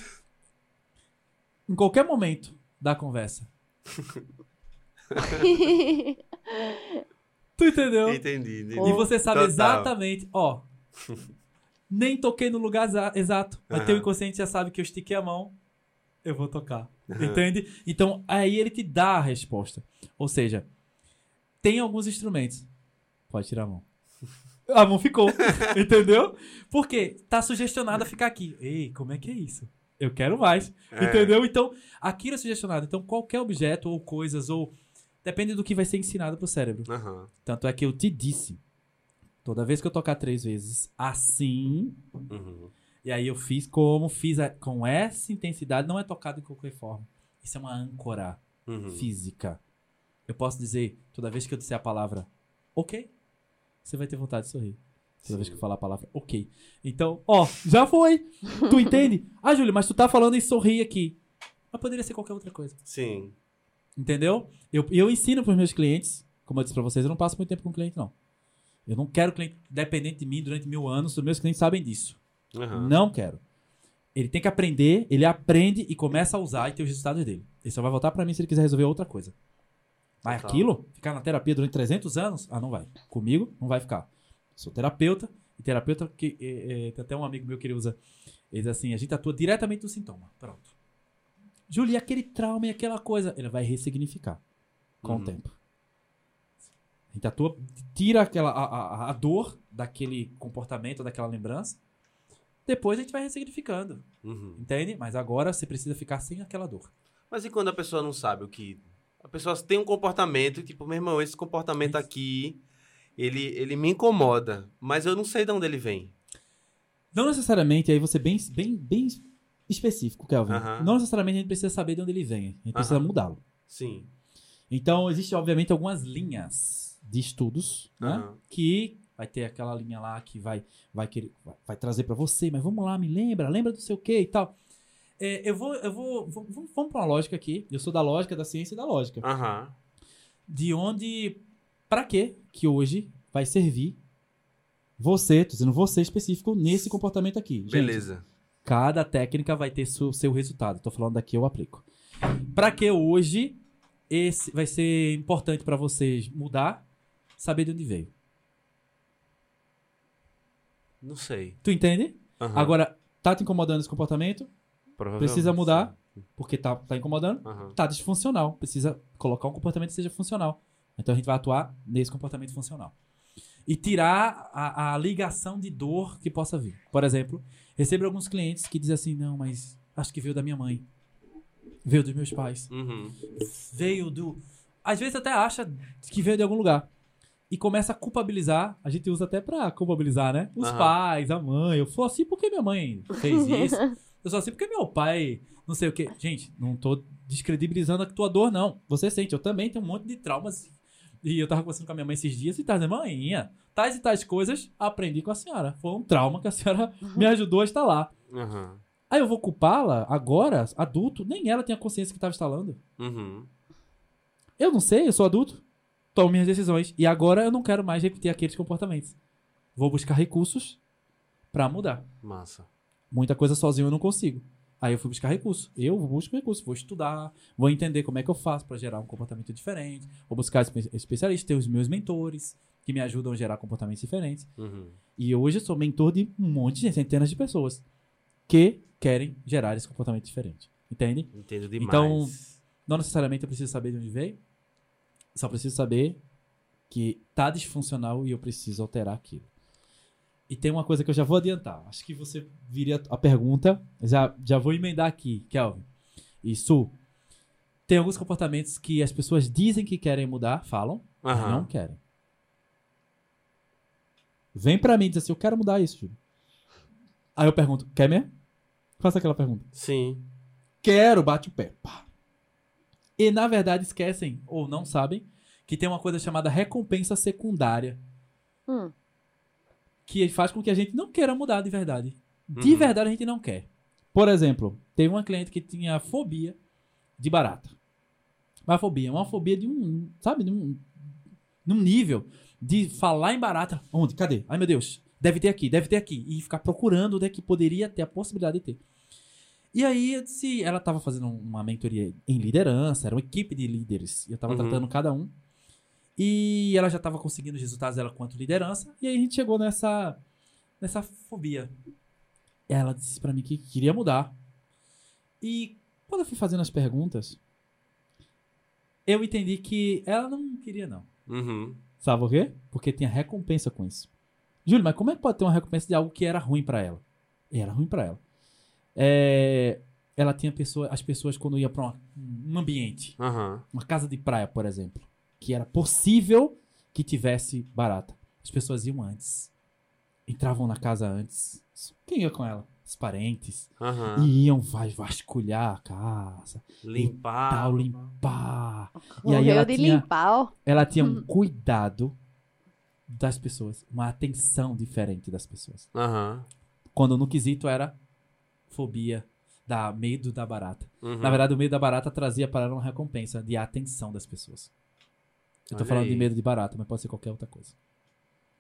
em qualquer momento da conversa, tu entendeu? Entendi, entendi. E você sabe Total. exatamente, ó. Nem toquei no lugar exa- exato, mas Aham. teu inconsciente já sabe que eu estiquei a mão, eu vou tocar. Aham. Entende? Então, aí ele te dá a resposta. Ou seja, tem alguns instrumentos. Pode tirar a mão. A mão ficou. entendeu? Porque tá sugestionado a ficar aqui. Ei, como é que é isso? Eu quero mais. É. Entendeu? Então, aquilo é sugestionado. Então, qualquer objeto ou coisas, ou. Depende do que vai ser ensinado pro cérebro. Aham. Tanto é que eu te disse. Toda vez que eu tocar três vezes assim, Uhum. e aí eu fiz como fiz a- com essa intensidade, não é tocado de qualquer forma. Isso é uma âncora Uhum. física. Eu posso dizer, toda vez que eu disser a palavra ok, você vai ter vontade de sorrir. Toda vez que eu falar a palavra ok. Então, ó, já foi. tu entende? Ah, Júlio, mas tu tá falando em sorrir aqui. Mas poderia ser qualquer outra coisa. Sim. Entendeu? Eu, eu ensino pros meus clientes, como eu disse pra vocês, eu não passo muito tempo com cliente, não. Eu não quero cliente dependente de mim durante mil anos, os meus clientes sabem disso. Aham. Não quero. Ele tem que aprender, ele aprende e começa a usar e ter os resultados dele. Ele só vai voltar pra mim se ele quiser resolver outra coisa. Mas Total. aquilo, ficar na terapia durante 300 anos, ah, não vai. Comigo, não vai ficar. Sou terapeuta, e terapeuta que é, é, tem até um amigo meu que ele usa, ele diz assim, a gente atua diretamente no sintoma. Pronto. Júlio, e aquele trauma e aquela coisa, ele vai ressignificar com Uhum. o tempo. A gente atua, tira aquela, a, a, a dor daquele comportamento, daquela lembrança, depois a gente vai ressignificando, Uhum. entende? Mas agora você precisa ficar sem aquela dor. Mas e quando a pessoa não sabe o que. A pessoa tem um comportamento, tipo, meu irmão, esse comportamento Isso. aqui, ele, ele me incomoda, mas eu não sei de onde ele vem. Não necessariamente, aí você bem, bem, bem específico, Kelvin. Aham. Não necessariamente a gente precisa saber de onde ele vem. A gente precisa mudá-lo. Sim. Então, existe, obviamente, algumas linhas de estudos, né? Que vai ter aquela linha lá que vai, vai, querer, vai, vai trazer pra você, mas vamos lá, me lembra, lembra do seu quê e tal. É, eu vou, eu vou, vou- vamos, vamos pra uma lógica aqui. Eu sou da lógica, da ciência e da lógica. Aham. De onde, pra quê que hoje vai servir você, tô dizendo você específico, nesse comportamento aqui. Gente, Beleza. Cada técnica vai ter seu, seu resultado. Tô falando daqui, eu aplico. Pra que hoje esse vai ser importante pra vocês mudar, saber de onde veio. Não sei. Tu entende? Aham. Agora, tá te incomodando esse comportamento? Precisa mudar, sim. porque tá, tá incomodando? Aham. Tá disfuncional. Precisa colocar um comportamento que seja funcional. Então a gente vai atuar nesse comportamento funcional. E tirar a, a ligação de dor que possa vir. Por exemplo, recebo alguns clientes que dizem assim: não, mas acho que veio da minha mãe. Veio dos meus pais. Uhum. Veio do. Às vezes até acha que veio de algum lugar. E começa a culpabilizar. A gente usa até pra culpabilizar, né? Os Aham. pais, a mãe. Eu sou assim porque minha mãe fez isso. Eu sou assim porque meu pai. Não sei o quê. Gente, não tô descredibilizando a tua dor, não. Você sente. Eu também tenho um monte de traumas. E eu tava conversando com a minha mãe esses dias e tava dizendo, mãinha, tais e tais coisas aprendi com a senhora. Foi um trauma que a senhora me ajudou a instalar. Aham. Aí eu vou culpá-la agora, adulto, nem ela tinha consciência que estava instalando. Uhum. Eu não sei, eu sou adulto. Tomo minhas decisões. E agora eu não quero mais repetir aqueles comportamentos. Vou buscar recursos pra mudar. Massa. Muita coisa sozinho eu não consigo. Aí eu fui buscar recursos. Eu busco recursos, vou estudar, vou entender como é que eu faço pra gerar um comportamento diferente. Vou buscar espe- especialistas, ter os meus mentores que me ajudam a gerar comportamentos diferentes. Uhum. E hoje eu sou mentor de um monte de gente, centenas de pessoas que querem gerar esse comportamento diferente. Entende? Entendo demais. Então- Não necessariamente eu preciso saber de onde veio. Só preciso saber que tá disfuncional e eu preciso alterar aquilo. E tem uma coisa que eu já vou adiantar. Acho que você viria a pergunta. Já, já vou emendar aqui, Kelvin. E Su, Tem alguns comportamentos que as pessoas dizem que querem mudar, falam, mas Aham. não querem. Vem pra mim e diz assim, eu quero mudar isso, Júlio. Aí eu pergunto, quer mesmo? Faça aquela pergunta. Sim. Quero, bate o pé. Pá. E na verdade esquecem, ou não sabem, que tem uma coisa chamada recompensa secundária, Hum. Que faz com que a gente não queira mudar de verdade. De Uhum. verdade a gente não quer. Por exemplo, teve uma cliente que tinha fobia de barata. Uma fobia, uma fobia de um, sabe, de um, num nível de falar em barata. Onde? Cadê? Ai meu Deus, deve ter aqui, deve ter aqui. E ficar procurando onde é que poderia ter a possibilidade de ter. E aí, disse, ela estava fazendo uma mentoria em liderança, era uma equipe de líderes. E eu estava Uhum. tratando cada um. E ela já estava conseguindo os resultados dela quanto liderança. E aí a gente chegou nessa, nessa fobia. Ela disse pra mim que queria mudar. E quando eu fui fazendo as perguntas, eu entendi que ela não queria, não. Uhum. Sabe por quê? Porque tinha recompensa com isso. Júlio, mas como é que pode ter uma recompensa de algo que era ruim pra ela? Era ruim pra ela. É, ela tinha pessoa, as pessoas quando ia pra uma- um ambiente, Aham. uma casa de praia, por exemplo, que era possível que tivesse barata. As pessoas iam antes. Entravam na casa antes. Quem ia com ela? Os parentes. Aham. E iam vai, vasculhar a casa, Limpar. tal, limpar. E aí ela de tinha, limpar, ela tinha um cuidado das pessoas, uma atenção diferente das pessoas. Aham. Quando no quesito era fobia, da medo da barata. Uhum. Na verdade, o medo da barata trazia para ela uma recompensa de atenção das pessoas. Eu tô Olha falando aí. de medo de barata, mas pode ser qualquer outra coisa.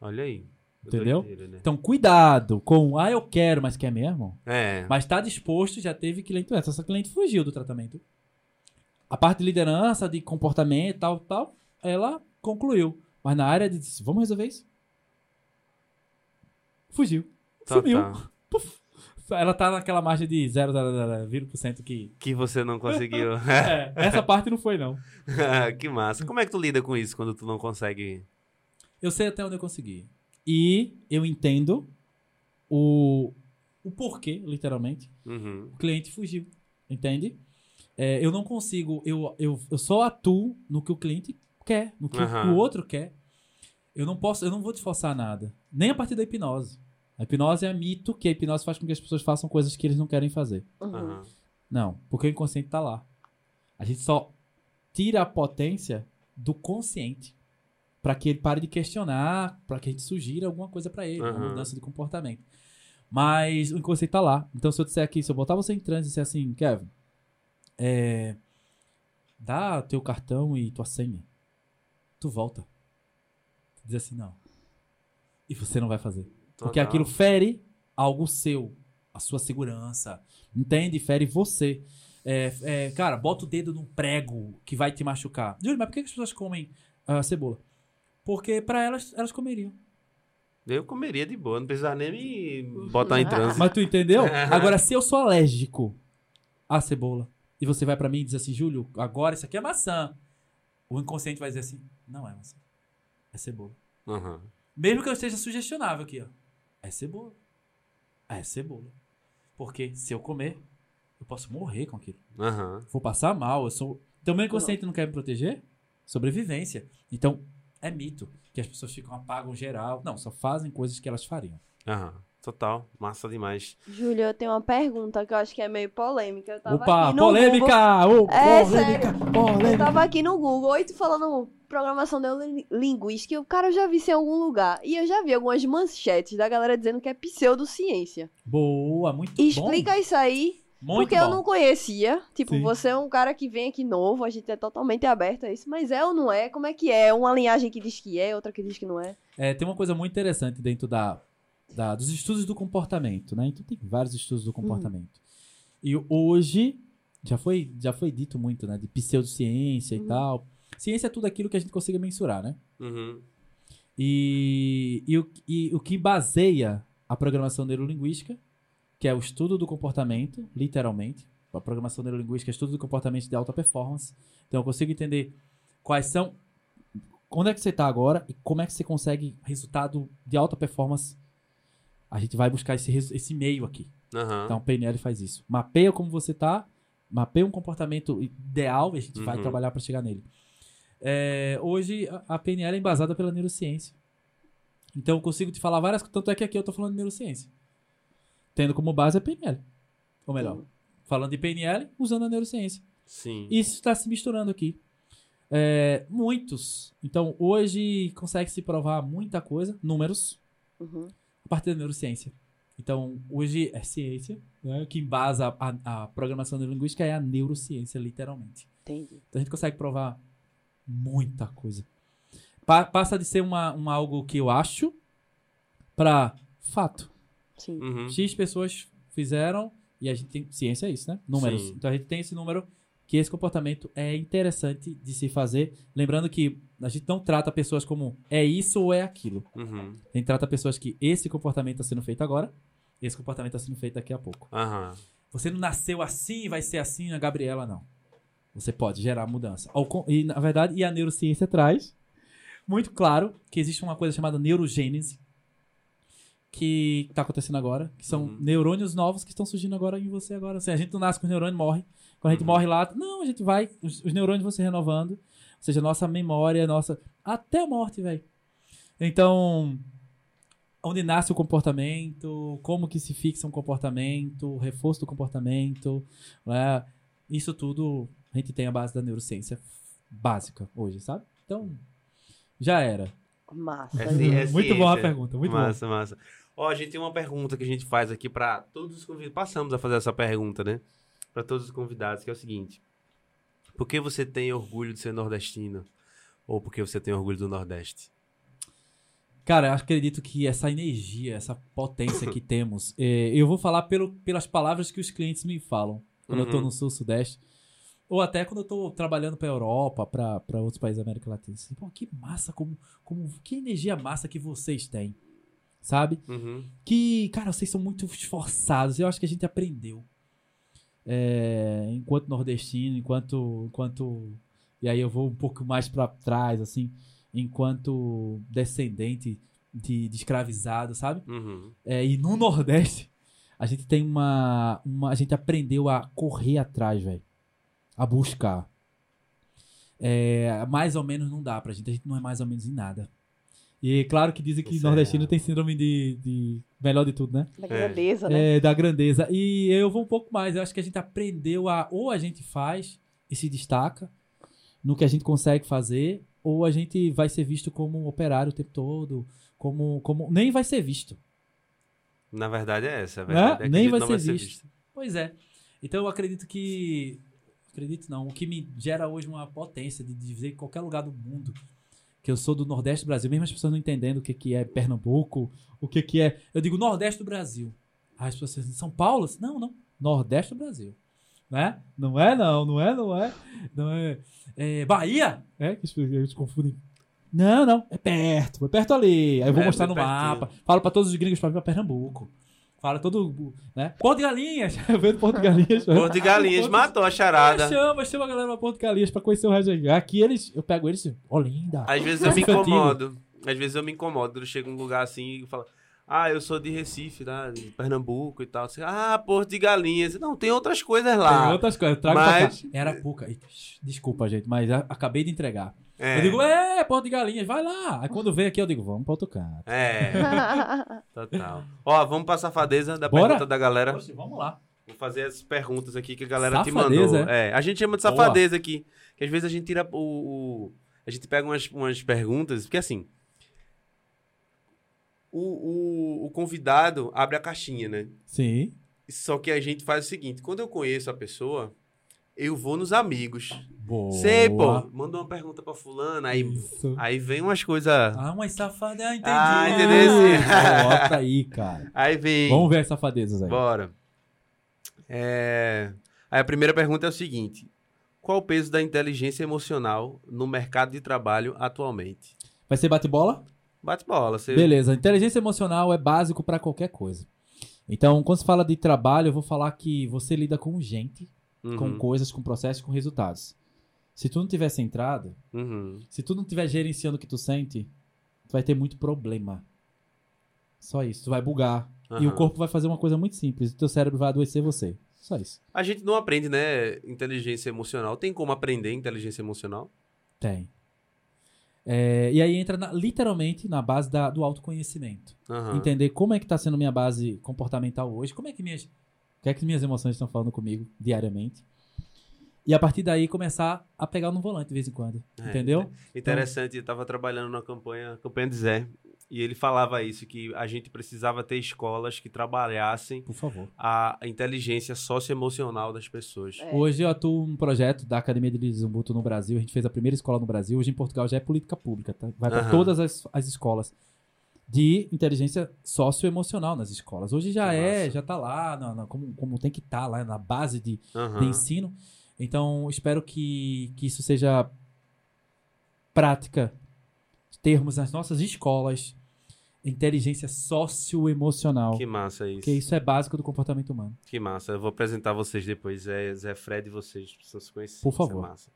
Olha aí. Entendeu? Doideira, né? Então, cuidado com, ah, eu quero, mas quer mesmo? É. Mas tá disposto, já teve cliente doença. Essa cliente fugiu do tratamento. A parte de liderança, de comportamento, tal, tal, ela concluiu. Mas na área de, vamos resolver isso? Fugiu. Tá, Sumiu. tá. Ela tá naquela margem de 0,020% que... Que você não conseguiu. É, essa parte não foi, não. que massa. Como é que tu lida com isso quando tu não consegue? Eu sei até onde eu consegui. E eu entendo o, o porquê, literalmente, Uhum. o cliente fugiu. Entende? É, eu não consigo, eu, eu, eu só atuo no que o cliente quer, no que o- Aham. o outro quer. Eu não posso, eu não vou te forçar nada. Nem a partir da hipnose. A hipnose é mito que a hipnose faz com que as pessoas façam coisas que eles não querem fazer. Uhum. Não, porque o inconsciente tá lá. A gente só tira a potência do consciente para que ele pare de questionar, para que a gente sugira alguma coisa para ele, uma Aham. mudança de comportamento. Mas o inconsciente tá lá. Então se eu disser aqui, se eu botar você em transe e disser assim, Kevin, é, dá teu cartão e tua senha, tu volta. Tu diz assim, não. E você não vai fazer. Porque aquilo fere algo seu, a sua segurança. Entende? Fere você. É, é, cara, bota o dedo num prego que vai te machucar. Júlio, mas por que as pessoas comem ah, cebola? Porque pra elas, elas comeriam. Eu comeria de boa, não precisava nem me botar em transe. Mas tu entendeu? Agora, se eu sou alérgico à cebola e você vai pra mim e diz assim, Júlio, agora isso aqui é maçã. O inconsciente vai dizer assim, não é maçã. É cebola. Aham. Mesmo que eu esteja sugestionável aqui, ó. É cebola. É cebola. Porque se eu comer, eu posso morrer com aquilo. Aham. Vou passar mal. Eu sou. Então, meu inconsciente não quer me proteger? Sobrevivência. Então, é mito que as pessoas ficam apagam geral. Não, só fazem coisas que elas fariam. Aham. Total. Massa demais. Júlio, eu tenho uma pergunta que eu acho que é meio polêmica. Eu tava Opa, aqui no Google. polêmica! Ô, É, polêmica! Eu Polêmica! tava aqui no Google tu falando programação neurolinguística, e o cara eu já vi isso em algum lugar. E eu já vi algumas manchetes da galera dizendo que é pseudociência. Boa, muito bom. Explica isso aí, Muito porque bom. eu não conhecia. Tipo, Sim. você é um cara que vem aqui novo, a gente é totalmente aberto a isso. Mas é ou não é? Como é que é? Uma linhagem que diz que é, outra que diz que não é. É, tem uma coisa muito interessante dentro da, da- dos estudos do comportamento, né? Então tem vários estudos do comportamento. E hoje já foi, já foi dito muito, né? De pseudociência e Uhum. tal. Ciência é tudo aquilo que a gente consiga mensurar, né? Uhum. E, e, o, e o que baseia a programação neurolinguística, que é o estudo do comportamento, literalmente. A programação neurolinguística é estudo do comportamento de alta performance. Então eu consigo entender quais são. Onde é que você está agora e como é que você consegue resultado de alta performance. A gente vai buscar esse, esse meio aqui. Aham. Então o PNL faz isso. Mapeia como você está mapeia um comportamento ideal e a gente vai Uhum. trabalhar para chegar nele. É, hoje, a- PNL é embasada pela neurociência. Então, eu consigo te falar várias Tanto é que aqui eu tô falando de neurociência. Tendo como base a PNL. Ou melhor, falando de PNL, usando a neurociência. Sim. Isso está se misturando aqui. É, muitos. Então, hoje consegue se provar muita coisa, números, Uhum. A partir da neurociência. Então, hoje é ciência, né, que embasa a, a programação neurolinguística é a neurociência, literalmente. Entendi. Então, a gente consegue provar muita coisa. Pa- passa de ser uma, uma algo que eu acho para fato. Sim. Uhum. X pessoas fizeram e a gente tem ciência é isso, né? Números. Sim. Então a gente tem esse número que esse comportamento é interessante de se fazer, lembrando que a gente não trata pessoas como é isso ou é aquilo. Uhum. A gente trata pessoas que esse comportamento está sendo feito agora, esse comportamento está sendo feito daqui a pouco. Aham. Você não nasceu assim e vai ser assim na Gabriela não. Você pode gerar mudança. E na verdade, e a neurociência traz muito claro que existe uma coisa chamada neurogênese que está acontecendo agora, que são Uhum. neurônios novos que estão surgindo agora em você agora. Assim, a gente não nasce com os neurônios, morre. Quando a gente Uhum. morre lá, não, a gente vai, os, os neurônios vão se renovando. Ou seja, nossa memória, nossa. Até a morte, velho. Então, onde nasce o comportamento, como que se fixa um comportamento, o reforço do comportamento, né? Isso tudo a gente tem a base da neurociência básica hoje, sabe? Então, já era. Massa. É ci- é muito boa a pergunta, muito massa, massa. Ó, a gente tem uma pergunta que a gente faz aqui pra todos os convidados. Passamos a fazer essa pergunta, né? Pra todos os convidados, que é o seguinte: Por que você tem orgulho de ser nordestino? Ou por que você tem orgulho do Nordeste? Cara, eu acredito que essa energia, essa potência que temos, eh, eu vou falar pelo, pelas palavras que os clientes me falam quando eu tô Uhum. no Sul, Sudeste, ou até quando eu tô trabalhando pra Europa, pra pra outros países da América Latina. Assim, Pô, que massa, como, como, que energia massa que vocês têm, sabe? Uhum. que, cara, vocês são muito esforçados. Eu acho que a gente aprendeu. É, enquanto nordestino, enquanto, enquanto. E aí eu vou um pouco mais pra trás, assim, enquanto descendente de, de escravizado, sabe? Uhum. É, e no Nordeste, a gente tem uma, uma. A gente aprendeu a correr atrás, velho. A buscar. É, mais ou menos não dá pra gente. A gente não é mais ou menos em nada. E claro que dizem que Isso é nordestino real. tem síndrome de, de. Melhor de tudo, né? Da grandeza, né? É, da grandeza. E eu vou um pouco mais. Eu acho que a gente aprendeu a. Ou a gente faz e se destaca no que a gente consegue fazer, ou a gente vai ser visto como um operário o tempo todo. Como. como nem vai ser visto. Na verdade é essa. A verdade é que a Nem gente vai não ser visto. Pois é. Então eu acredito que. Acredito não. O que me gera hoje uma potência de dizer em qualquer lugar do mundo que eu sou do Nordeste do Brasil, mesmo as pessoas não entendendo o que, que é Pernambuco, o que, que é. Eu digo Nordeste do Brasil. Aí as pessoas dizem, São Paulo? Não, não. Nordeste do Brasil. Né? Não é, não, não é, não é. Não é. é Bahia? É, que pessoas confundem. Não, não. É perto. É perto ali. Aí eu vou É, mostrar bem no mapa. Falo pra todos os gringos pra vir pra Pernambuco. Fala todo. Né? Porto de Galinhas. Eu venho do Porto de Galinhas. Porto de Galinhas Porto- matou a charada. Ah, chama, chama a galera pra Porto de Galinhas pra conhecer o aí. Aqui eles. Eu pego eles. Olinda. Às vezes eu me incomodo. Às vezes eu me incomodo. Eu chego num lugar assim e falo, ah, eu sou de Recife, tá? de Pernambuco e tal. Assim, ah, Porto de Galinhas. Não, tem outras coisas lá. Tem outras coisas. Trago Mas- pra cá. Era pouca. Eita, shh, Desculpa, gente, mas acabei de entregar. É. Eu digo, é, Porto de Galinhas, vai lá. Aí quando vem aqui, eu digo, vamos pra outro canto. É, total. Ó, vamos pra safadeza da Bora? pergunta da galera. Oxe, vamos lá. Vou fazer as perguntas aqui que a galera te Safadeza, mandou. É, a gente chama de Boa. safadeza aqui. Que às vezes a gente tira o. o- a gente pega umas, umas perguntas, porque assim. O, o, o convidado abre a caixinha, né? Sim. Só que a gente faz o seguinte: quando eu conheço a pessoa, eu vou nos amigos. Boa. Sei, pô, manda uma pergunta pra fulana, aí, Isso. aí vem umas coisas. Ah, umas safadezas, entendi. Ah, entendeu? Bota aí, cara. Aí vem. Vamos ver as safadezas aí. Bora. É, Aí a primeira pergunta é o seguinte: Qual o peso da inteligência emocional no mercado de trabalho atualmente? Vai ser bate-bola? Bate bola. Você... Beleza. Inteligência emocional é básico pra qualquer coisa. Então, quando se fala de trabalho, eu vou falar que você lida com gente, com Uhum, coisas, com processos, com resultados. Se tu não tiver centrado, uhum. se tu não tiver gerenciando o que tu sente, tu vai ter muito problema. Só isso. Tu vai bugar. E o corpo vai fazer uma coisa muito simples. O teu cérebro vai adoecer você. Só isso. A gente não aprende, né, inteligência emocional. Tem como aprender inteligência emocional? Tem. É, e aí entra na- literalmente na base da- do autoconhecimento. Aham. Entender como é que tá sendo minha base comportamental hoje, como é que minhas, o que é que minhas emoções estão falando comigo diariamente. E a partir daí começar a pegar no volante de vez em quando. É, entendeu? Interessante, eu tava trabalhando na campanha, campanha de Zé, e ele falava isso, que a gente precisava ter escolas que trabalhassem Por favor. a inteligência socioemocional das pessoas. É. Hoje eu atuo num projeto da Academia de Lisumbuto no Brasil. A gente fez a primeira escola no Brasil. Hoje em Portugal já é política pública. tá? Vai para Aham. todas as, as escolas de inteligência socioemocional nas escolas. Hoje já Que é, massa. já tá lá, na- na- como, como tem que estar lá na base de, Aham. de ensino. Então, espero que, que isso seja prática, termos nas nossas escolas inteligência socioemocional. Que massa isso. Porque isso é básico do comportamento humano. Que massa. Eu vou apresentar vocês depois. Zé, Zé Fred e vocês precisam se conhecer. Por Isso é favor. massa.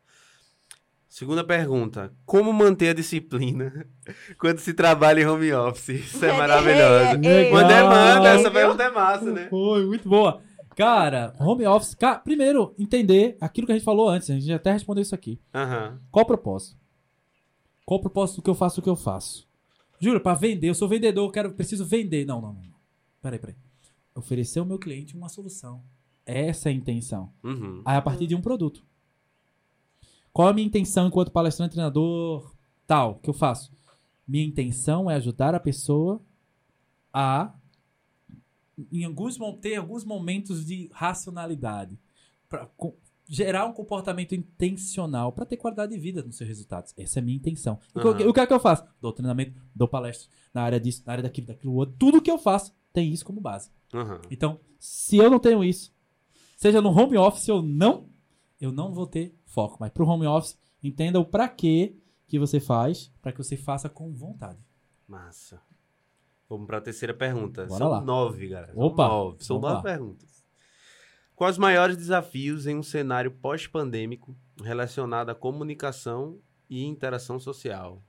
Segunda pergunta. Como manter a disciplina quando se trabalha em home office? Isso é É, maravilhoso. é, é, Uma Legal. demanda. Essa pergunta é massa, né? Foi, muito boa. Cara, home office. Cara, primeiro, entender aquilo que a gente falou antes. A gente até respondeu isso aqui. Aham. Qual o propósito? Qual o propósito do que eu faço o que eu faço? Juro, pra vender, eu sou vendedor, eu quero, preciso vender. Não, não, não. Peraí, peraí. Oferecer ao meu cliente uma solução. Essa é a intenção. Uhum. Aí a partir de um produto. Qual a minha intenção enquanto palestrante, treinador, tal, que eu faço? Minha intenção é ajudar a pessoa a em alguns ter alguns momentos de racionalidade para gerar um comportamento intencional para ter qualidade de vida nos seus resultados. Essa é a minha intenção. E o que- Aham. O que é que eu faço? Dou treinamento, dou palestra na área disso, na área daquilo, daquilo outro. Tudo que eu faço tem isso como base. Aham. Então, se eu não tenho isso, seja no home office ou não, eu não vou ter foco. Mas pro home office, entenda o pra quê que você faz, para que você faça com vontade. Massa. Vamos para a terceira pergunta. Bora São lá. nove, galera. São Opa, nove. São nove perguntas. Quais os maiores desafios em um cenário pós-pandêmico relacionado à comunicação e interação social?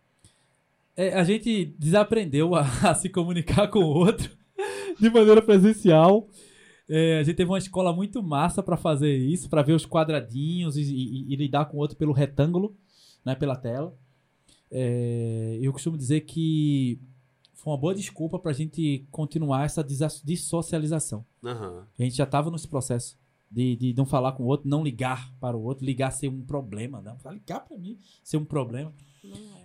É, a gente desaprendeu a, a se comunicar com o outro de maneira presencial. É, a gente teve uma escola muito massa para fazer isso, para ver os quadradinhos e, e- e lidar com o outro pelo retângulo, né, pela tela. É, eu costumo dizer que foi uma boa desculpa para a gente continuar essa dissocialização. Aham. A gente já estava nesse processo de, de não falar com o outro, não ligar para o outro, ligar ser um problema, não. Ligar para mim ser um problema.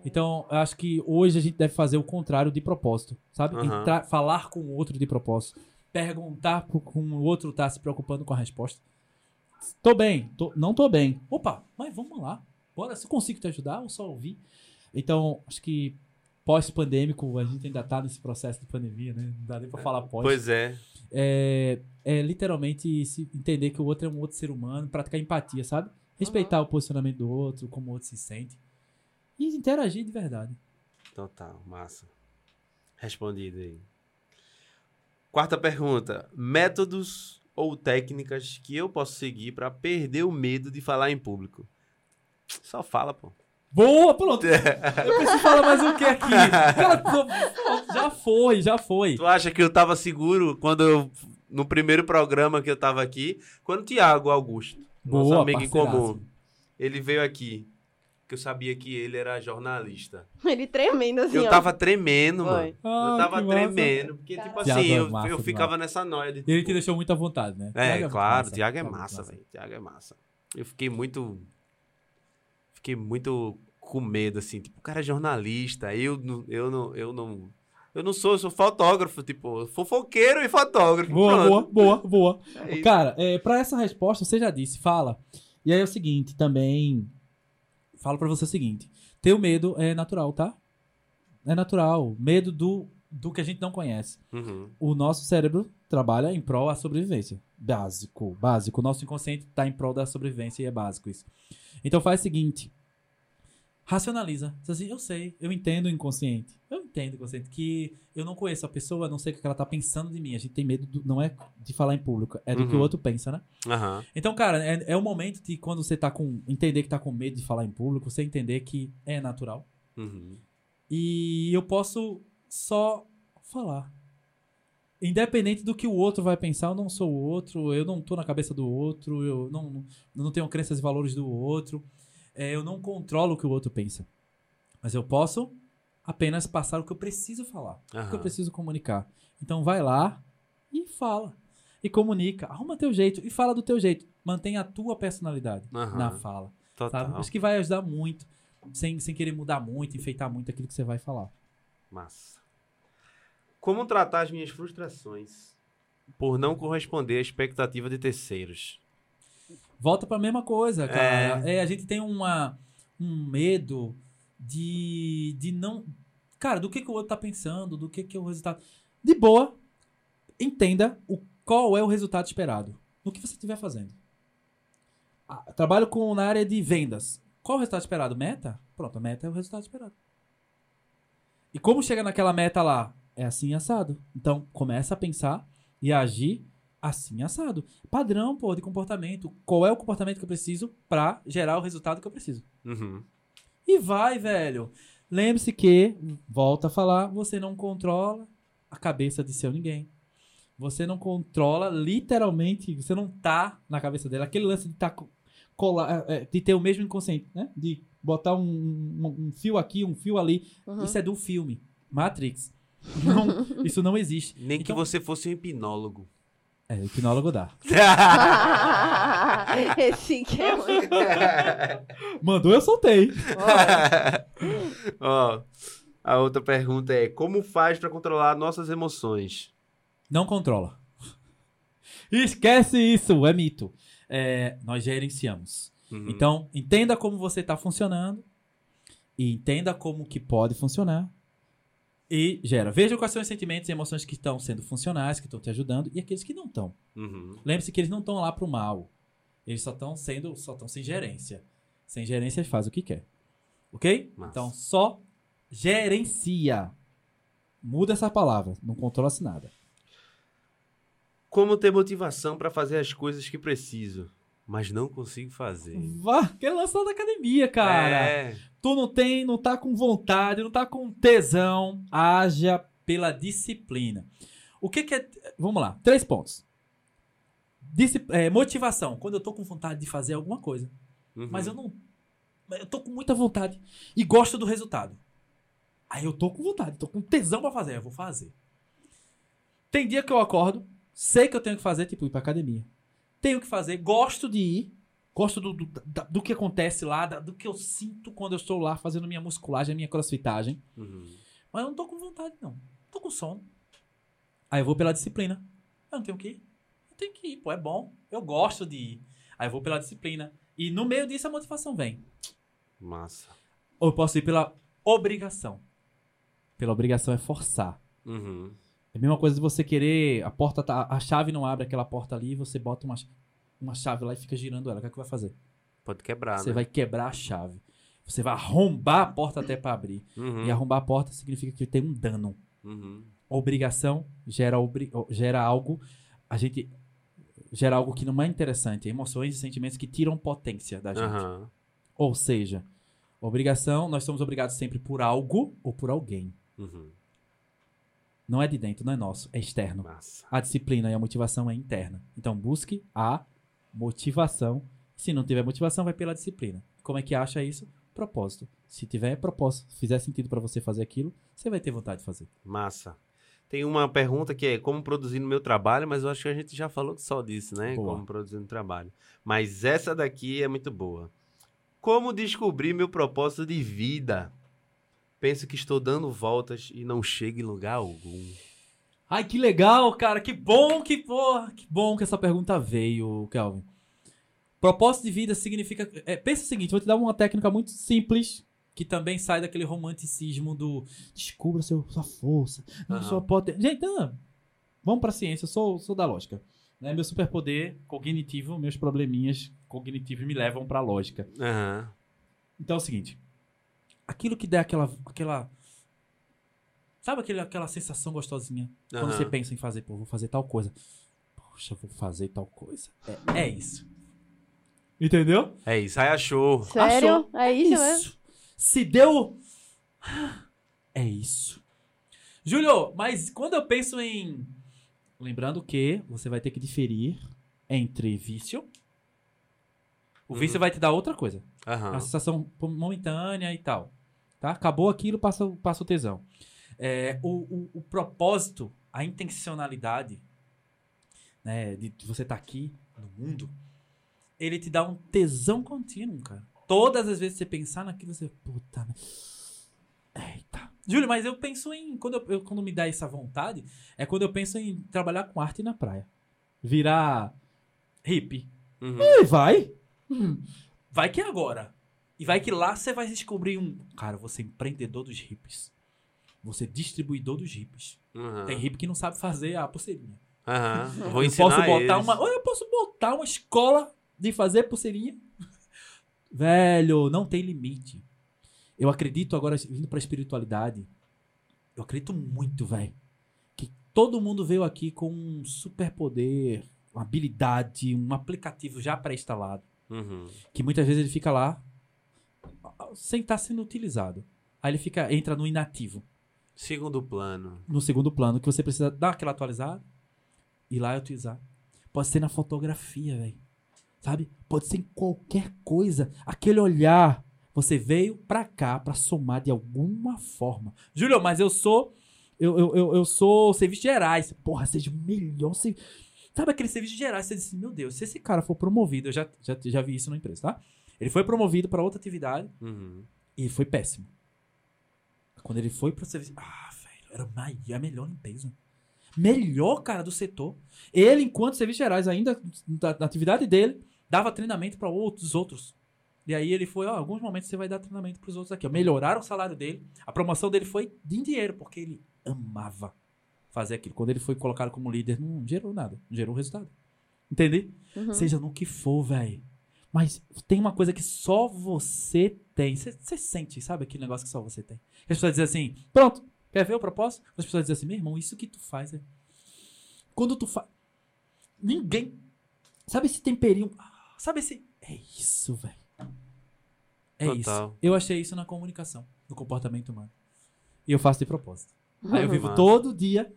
Então, eu acho que hoje a gente deve fazer o contrário de propósito, sabe? Aham. Entrar- falar com o outro de propósito. Perguntar como o outro tá se preocupando com a resposta. Tô bem, tô- não tô bem. Opa, mas vamos lá. Bora, se eu consigo te ajudar ou só ouvir. Então, acho que pós-pandêmico, a gente ainda tá nesse processo de pandemia, né? Não dá nem pra falar pós. Pois é. É, é literalmente se entender que o outro é um outro ser humano, praticar empatia, sabe? Respeitar o posicionamento do outro, como o outro se sente. E interagir de verdade. Total. Massa. Respondido aí. Quarta pergunta. Métodos ou técnicas que eu posso seguir para perder o medo de falar em público? Só fala, pô. Boa, pronto. Eu preciso falar mais o que aqui? Cara, já foi, já foi. Tu acha que eu tava seguro quando eu. No primeiro programa que eu tava aqui, quando o Tiago Augusto, nosso Boa, amigo em comum, ele veio aqui, que eu sabia que ele era jornalista. Ele tremendo assim, Eu ó. tava tremendo, mano. Ah, Eu tava que massa. tremendo, porque, tipo Tiago assim, é eu, massa eu demais. ficava nessa noia de. Ele te tipo, deixou muito à vontade, né? É, muito claro, massa. Tiago é muito massa, velho. Tiago é massa. Eu fiquei muito. Fiquei muito com medo, assim. Tipo, o cara é jornalista. Eu não. Eu não. Eu não, eu não sou, eu sou fotógrafo, tipo, fofoqueiro e fotógrafo. Boa, pronto. boa, boa, boa. É. Cara, é, para essa resposta, você já disse, fala. E aí é o seguinte, também falo pra você o seguinte: ter o medo é natural, tá? É natural. Medo do, do que a gente não conhece. Uhum. O nosso cérebro trabalha em prol da sobrevivência. Básico, básico. O nosso inconsciente tá em prol da sobrevivência e é básico isso. Então faz o seguinte: racionaliza. Diz assim, eu sei, eu entendo o inconsciente. Eu entendo o inconsciente. Que eu não conheço a pessoa, não sei o que ela tá pensando de mim. A gente tem medo, do- não é de falar em público, é do que o Uhum. outro pensa, né? Aham. Então, cara, é, é o momento de quando você tá com. Entender que tá com medo de falar em público, você entender que é natural. Uhum. E eu posso só falar. Independente do que o outro vai pensar, eu não sou o outro, eu não tô na cabeça do outro, eu não, não tenho crenças e valores do outro, é, eu não controlo o que o outro pensa. Mas eu posso apenas passar o que eu preciso falar, o que eu preciso comunicar. Então vai lá e fala. E comunica, arruma teu jeito e fala do teu jeito. Mantenha a tua personalidade Aham. na fala. Total. Sabe? Acho que vai ajudar muito, sem, sem querer mudar muito, enfeitar muito aquilo que você vai falar. Massa. Como tratar as minhas frustrações por não corresponder à expectativa de terceiros? Volta pra mesma coisa, cara. É, a gente tem uma, um medo de, de não. Cara, do que, que o outro tá pensando, do que, que é o resultado. De boa, entenda o, qual é o resultado esperado no que você estiver fazendo. Ah, trabalho com, na área de vendas. Qual é o resultado esperado? Meta? Pronto, a meta é o resultado esperado. E como chega naquela meta lá? É assim assado. Então, começa a pensar e a agir assim assado. Padrão, pô, de comportamento. Qual é o comportamento que eu preciso pra gerar o resultado que eu preciso? Uhum. E vai, velho. Lembre-se que, volta a falar, você não controla a cabeça de seu ninguém. Você não controla, literalmente, você não tá na cabeça dela. Aquele lance de, tá co- colar, é, de ter o mesmo inconsciente, né? De botar um, um- um fio aqui, um fio ali. Uhum. Isso é do filme. Matrix. Não, isso não existe. Nem que Então- você fosse um hipnólogo. É, o hipnólogo dá. Esse que é muito. Mandou, eu soltei. Ó, a outra pergunta é: como faz pra controlar nossas emoções? Não controla. Esquece isso, é mito. É, nós gerenciamos. Uhum. Então, entenda como você está funcionando e entenda como que pode funcionar e gera. Veja quais são os sentimentos e emoções que estão sendo funcionais, que estão te ajudando e aqueles que não estão. Uhum. Lembre-se que eles não estão lá pro mal. Eles só estão sendo, só estão sem gerência. Sem gerência faz o que quer. OK? Massa. Então, só gerencia. Muda essa palavra, não controla-se nada. Como ter motivação pra fazer as coisas que preciso, mas não consigo fazer? Vá, que lançou da academia, cara. É. Tu não tem, não tá com vontade, não tá com tesão, haja pela disciplina. O que que é. Vamos lá, três pontos. Disci- é, motivação, quando eu tô com vontade de fazer alguma coisa, Uhum. mas eu não. Eu tô com muita vontade e gosto do resultado. Aí eu tô com vontade, tô com tesão pra fazer, eu vou fazer. Tem dia que eu acordo, sei que eu tenho que fazer, tipo, ir pra academia. Tenho que fazer, gosto de ir, gosto do, do, do que acontece lá, do que eu sinto quando eu estou lá fazendo minha musculagem, minha crossfitagem. Uhum. Mas eu não tô com vontade, não. Tô com sono. Aí eu vou pela disciplina. Eu não tenho que ir. Eu tenho que ir, pô, é bom. Eu gosto de ir. Aí eu vou pela disciplina. E no meio disso a motivação vem. Massa. Ou eu posso ir pela obrigação. Pela obrigação é forçar. Uhum. É a mesma coisa de você querer. A porta tá. A chave não abre aquela porta ali e você bota uma, uma chave lá e fica girando ela. O que é que vai fazer? Pode quebrar, você né? vai quebrar a chave. Você vai arrombar a porta até pra abrir. Uhum. E arrombar a porta significa que tem um dano. Uhum. Obrigação gera, obri- gera algo. A gente gera algo que não é interessante. Emoções e sentimentos que tiram potência da gente. Aham. Ou seja, obrigação, nós somos obrigados sempre por algo ou por alguém. Uhum. Não é de dentro, não é nosso, é externo. Massa. A disciplina e a motivação é interna. Então busque a motivação. Se não tiver motivação, vai pela disciplina. Como é que acha isso? Propósito. Se tiver propósito, fizer sentido pra você fazer aquilo, você vai ter vontade de fazer. Massa. Tem uma pergunta que é como produzir no meu trabalho, mas eu acho que a gente já falou só disso, né? Boa. Como produzir no trabalho. Mas essa daqui é muito boa. Como descobrir meu propósito de vida? Penso que estou dando voltas e não chego em lugar algum. Ai, que legal, cara. Que bom que, porra, que bom que essa pergunta veio, Kelvin. Propósito de vida significa. é, pensa o seguinte, vou te dar uma técnica muito simples, que também sai daquele romanticismo do descubra seu, sua força, não sua potência. Gente, não, vamos pra ciência, eu sou, sou da lógica. Né? Meu superpoder cognitivo, meus probleminhas cognitivos me levam pra lógica. Aham. Então é o seguinte: aquilo que der aquela. aquela sabe aquele, aquela sensação gostosinha? Quando Aham. você pensa em fazer, pô, vou fazer tal coisa. Poxa, vou fazer tal coisa. É, é isso. Entendeu? É isso, aí achou. Sério? Achou? É isso, mesmo? Se deu. É isso. Júlio, mas quando eu penso em Lembrando que você vai ter que diferir entre vício. O Uhum. vício vai te dar outra coisa. A sensação momentânea e tal. Tá? Acabou aquilo, passa, passa o tesão. É, o, o, o propósito, a intencionalidade né, de você estar aqui no mundo, ele te dá um tesão contínuo, cara. Todas as vezes que você pensar naquilo, você. Puta. né? Eita. Júlio, mas eu penso em. Quando, eu, eu- quando me dá essa vontade, é quando eu penso em trabalhar com arte na praia. Virar hippie. Uhum. E vai. Hum, Vai que é agora. E vai que lá você vai descobrir um. Cara, você é empreendedor dos hippies. Você é distribuidor dos hippies. Uhum. Tem hippie que não sabe fazer a pulseirinha. Aham. Vou eu ensinar posso botar eles. uma. Ou eu posso botar uma escola de fazer pulseirinha. Velho, não tem limite. Eu acredito agora, vindo pra espiritualidade, eu acredito muito, velho, que todo mundo veio aqui com um superpoder, uma habilidade, um aplicativo já pré-instalado Uhum. que muitas vezes ele fica lá sem estar sendo utilizado. Aí ele fica entra no inativo, Segundo plano. no segundo plano, que você precisa dar aquela atualizada e lá utilizar. Pode ser na fotografia, velho. Sabe? Pode ser em qualquer coisa. Aquele olhar, você veio pra cá pra somar de alguma forma. Júlio, mas eu sou eu, eu, eu, eu sou serviço gerais. Porra, seja o melhor serviço. Sabe aquele serviço gerais? Você disse, meu Deus, se esse cara for promovido, eu já, já, já vi isso na empresa, tá? Ele foi promovido pra outra atividade Uhum. e foi péssimo. Quando ele foi pro serviço. Ah, velho, era a melhor limpeza. Melhor, cara, do setor. Ele, enquanto serviços gerais, ainda na, na atividade dele, dava treinamento para outros outros. E aí ele foi, ó, alguns momentos você vai dar treinamento pros outros aqui. Ó. Melhoraram o salário dele. A promoção dele foi em dinheiro, porque ele amava fazer aquilo. Quando ele foi colocado como líder, não gerou nada. Não gerou resultado. Entende? Uhum. Seja no que for, velho. Mas tem uma coisa que só você tem. Você sente, sabe aquele negócio que só você tem. As pessoas dizem assim, pronto, quer ver o propósito? As pessoas dizem assim, meu irmão, isso que tu faz é... Quando tu faz... Ninguém... Sabe esse temperinho? Ah, Sabe esse... É isso, velho. É Total. isso. Eu achei isso na comunicação, no comportamento humano. E eu faço de propósito. Aí eu vivo todo dia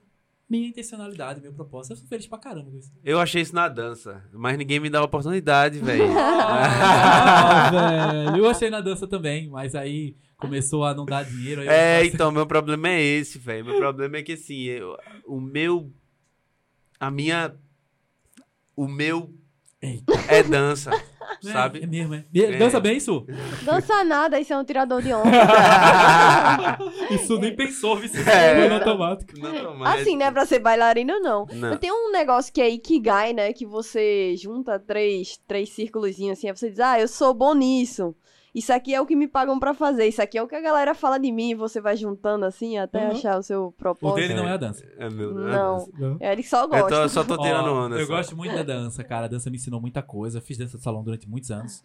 minha intencionalidade, meu propósito. Eu sou feliz pra caramba com isso. Eu achei isso na dança, mas ninguém me dá a oportunidade, velho. Ah, velho. Eu achei na dança também, mas aí começou a não dar dinheiro. É, então, meu problema é esse, velho. Meu problema é que, assim, eu- o meu. A minha. O meu Eita. é dança, É, sabe? É mesmo, é. E- Dança bem isso? Dança nada, isso é um tirador de onda. Isso nem pensou, viu? É. No automático. Não, mas- Assim, né? Pra ser bailarino, não. Não. Tem um negócio que é Ikigai, né? Que você junta três, três círculozinhos assim, aí você diz, ah, eu sou bom nisso. Isso aqui é o que me pagam pra fazer. Isso aqui é o que a galera fala de mim. E você vai juntando assim até Uhum. achar o seu O propósito. dele não é a dança. É meu, Não. Não. É, ele só Eu gosta. tô, só tô tirando onda. Eu só. gosto muito da dança, cara. A dança me ensinou muita coisa. Eu fiz dança de salão durante muitos anos.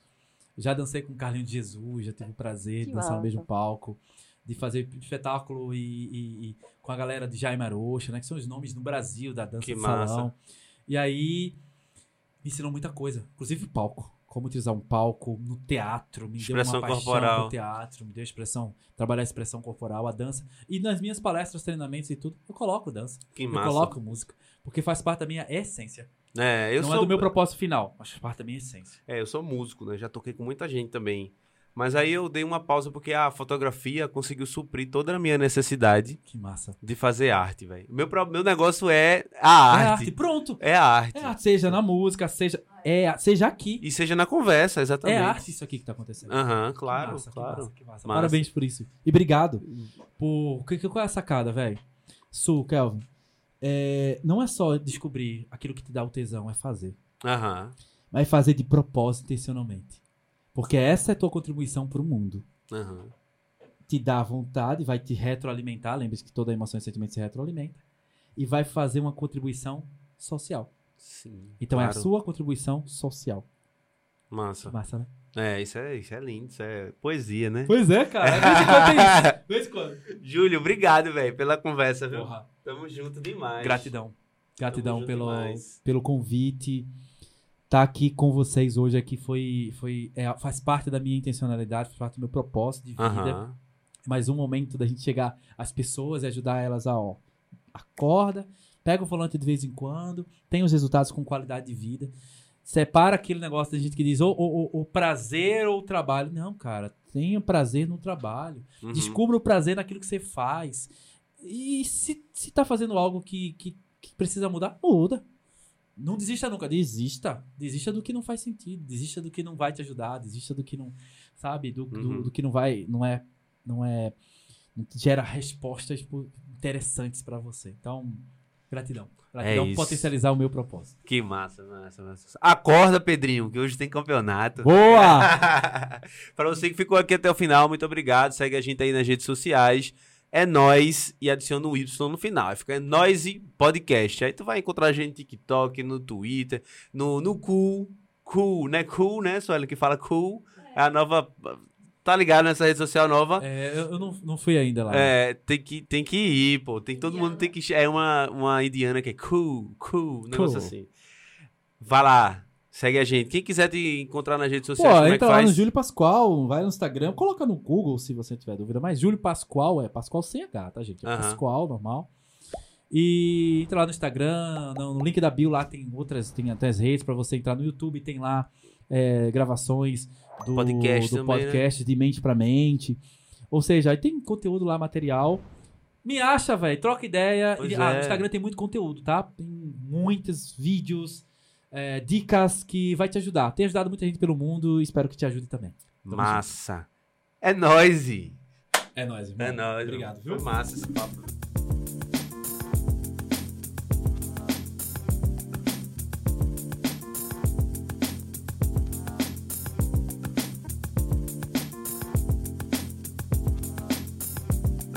Já dancei com o Carlinhos de Jesus, já tive o prazer Que de dançar no massa. mesmo palco, de fazer espetáculo e, e- e com a galera de Jaime Arocha, né? Que são os nomes no Brasil da dança Que de massa. salão. E aí me ensinou muita coisa, inclusive palco. Como utilizar um palco no teatro, me Expressão deu uma paixão corporal. pro teatro, me deu expressão, trabalhar a expressão corporal, a dança. E nas minhas palestras, treinamentos e tudo, eu coloco dança. Que eu massa. coloco música. Porque faz parte da minha essência. É, eu não sou. é do meu propósito final, mas faz parte da minha essência. É, eu sou músico, né? Já toquei com muita gente também. Mas aí eu dei uma pausa porque a fotografia conseguiu suprir toda a minha necessidade Que massa. de fazer arte, velho. Meu, meu negócio é a É arte. arte, pronto. É a arte. É arte, seja na música, seja, é, a- seja aqui. E seja na conversa, exatamente. É arte isso aqui que tá acontecendo. Aham, Que claro, massa, que claro. massa, que massa. Massa. Parabéns por isso. E obrigado por. que- que- Qual é a sacada, velho? Su, Kelvin. É, não é só descobrir aquilo que te dá o tesão, é fazer. Aham, Mas fazer de propósito intencionalmente. Porque essa é a tua contribuição pro mundo. aham. te dá vontade, vai te retroalimentar. Lembre-se que toda emoção e sentimento se retroalimenta. E vai fazer uma contribuição social. Sim. Então é claro. a sua contribuição social. Massa. Massa, né? É, isso é, isso é lindo, isso é poesia, né? Pois é, cara. De vez em quando. Júlio, obrigado, velho, pela conversa, viu? Porra. Tamo junto demais. Gratidão. Gratidão pelo, pelo convite. Tá aqui com vocês hoje aqui foi, foi é, faz parte da minha intencionalidade, faz parte do meu propósito de vida. Aham. mais um momento da gente chegar às pessoas e ajudar elas a, ó, acorda, Pega o volante de vez em quando, tem os resultados com qualidade de vida. Separa aquele negócio da gente que diz o, o, o prazer ou o trabalho. Não, cara, tenha prazer no trabalho. Uhum. Descubra o prazer naquilo que você faz. E se, se tá fazendo algo que, que, que precisa mudar, muda. Não desista nunca. Desista. Desista do que não faz sentido. Desista do que não vai te ajudar. Desista do que não. Sabe? Do, do, Uhum. do que não vai. Não é. Não é. Não gera respostas interessantes pra você. Então, gratidão. Gratidão isso. potencializar o meu propósito. Que massa, massa, massa. Acorda, Pedrinho, que hoje tem campeonato. Boa! Pra você que ficou aqui até o final, muito obrigado. Segue a gente aí nas redes sociais. É nós e adiciona o Y no final. Aí fica é nós e podcast. Aí tu vai encontrar a gente no TikTok, no Twitter, no, no Cool. Cool, né? Cool, né, Sueli? Que fala cool. É a nova. Tá ligado nessa rede social nova? É, eu eu não, não fui ainda lá. É, tem que, tem que ir, pô. Tem, todo mundo tem que. É uma, uma indiana que é cool, cool, um negócio Cool. assim. Vai lá, segue a gente. Quem quiser te encontrar nas redes Pô, sociais, como é que entra lá faz? no Júlio Pascoal, vai no Instagram, coloca no Google se você tiver dúvida, mas Júlio Pascoal é Pascoal sem H, tá, gente? É Aham. Pascoal, normal. E entra lá no Instagram, no, link da bio lá tem outras, tem até as redes pra você entrar no YouTube, tem lá é, gravações do Podcast do também, né? podcast de mente pra mente. Ou seja, aí tem conteúdo lá, material. Me acha, velho, troca ideia. Pois E- ah, é. no Instagram tem muito conteúdo, tá? Tem muitos vídeos, é, dicas que vai te ajudar. Tem ajudado muita gente pelo mundo, espero que te ajude também. Tamo Massa. É nóis, e. É nóis, É nóis. Obrigado, Foi viu? massa esse papo.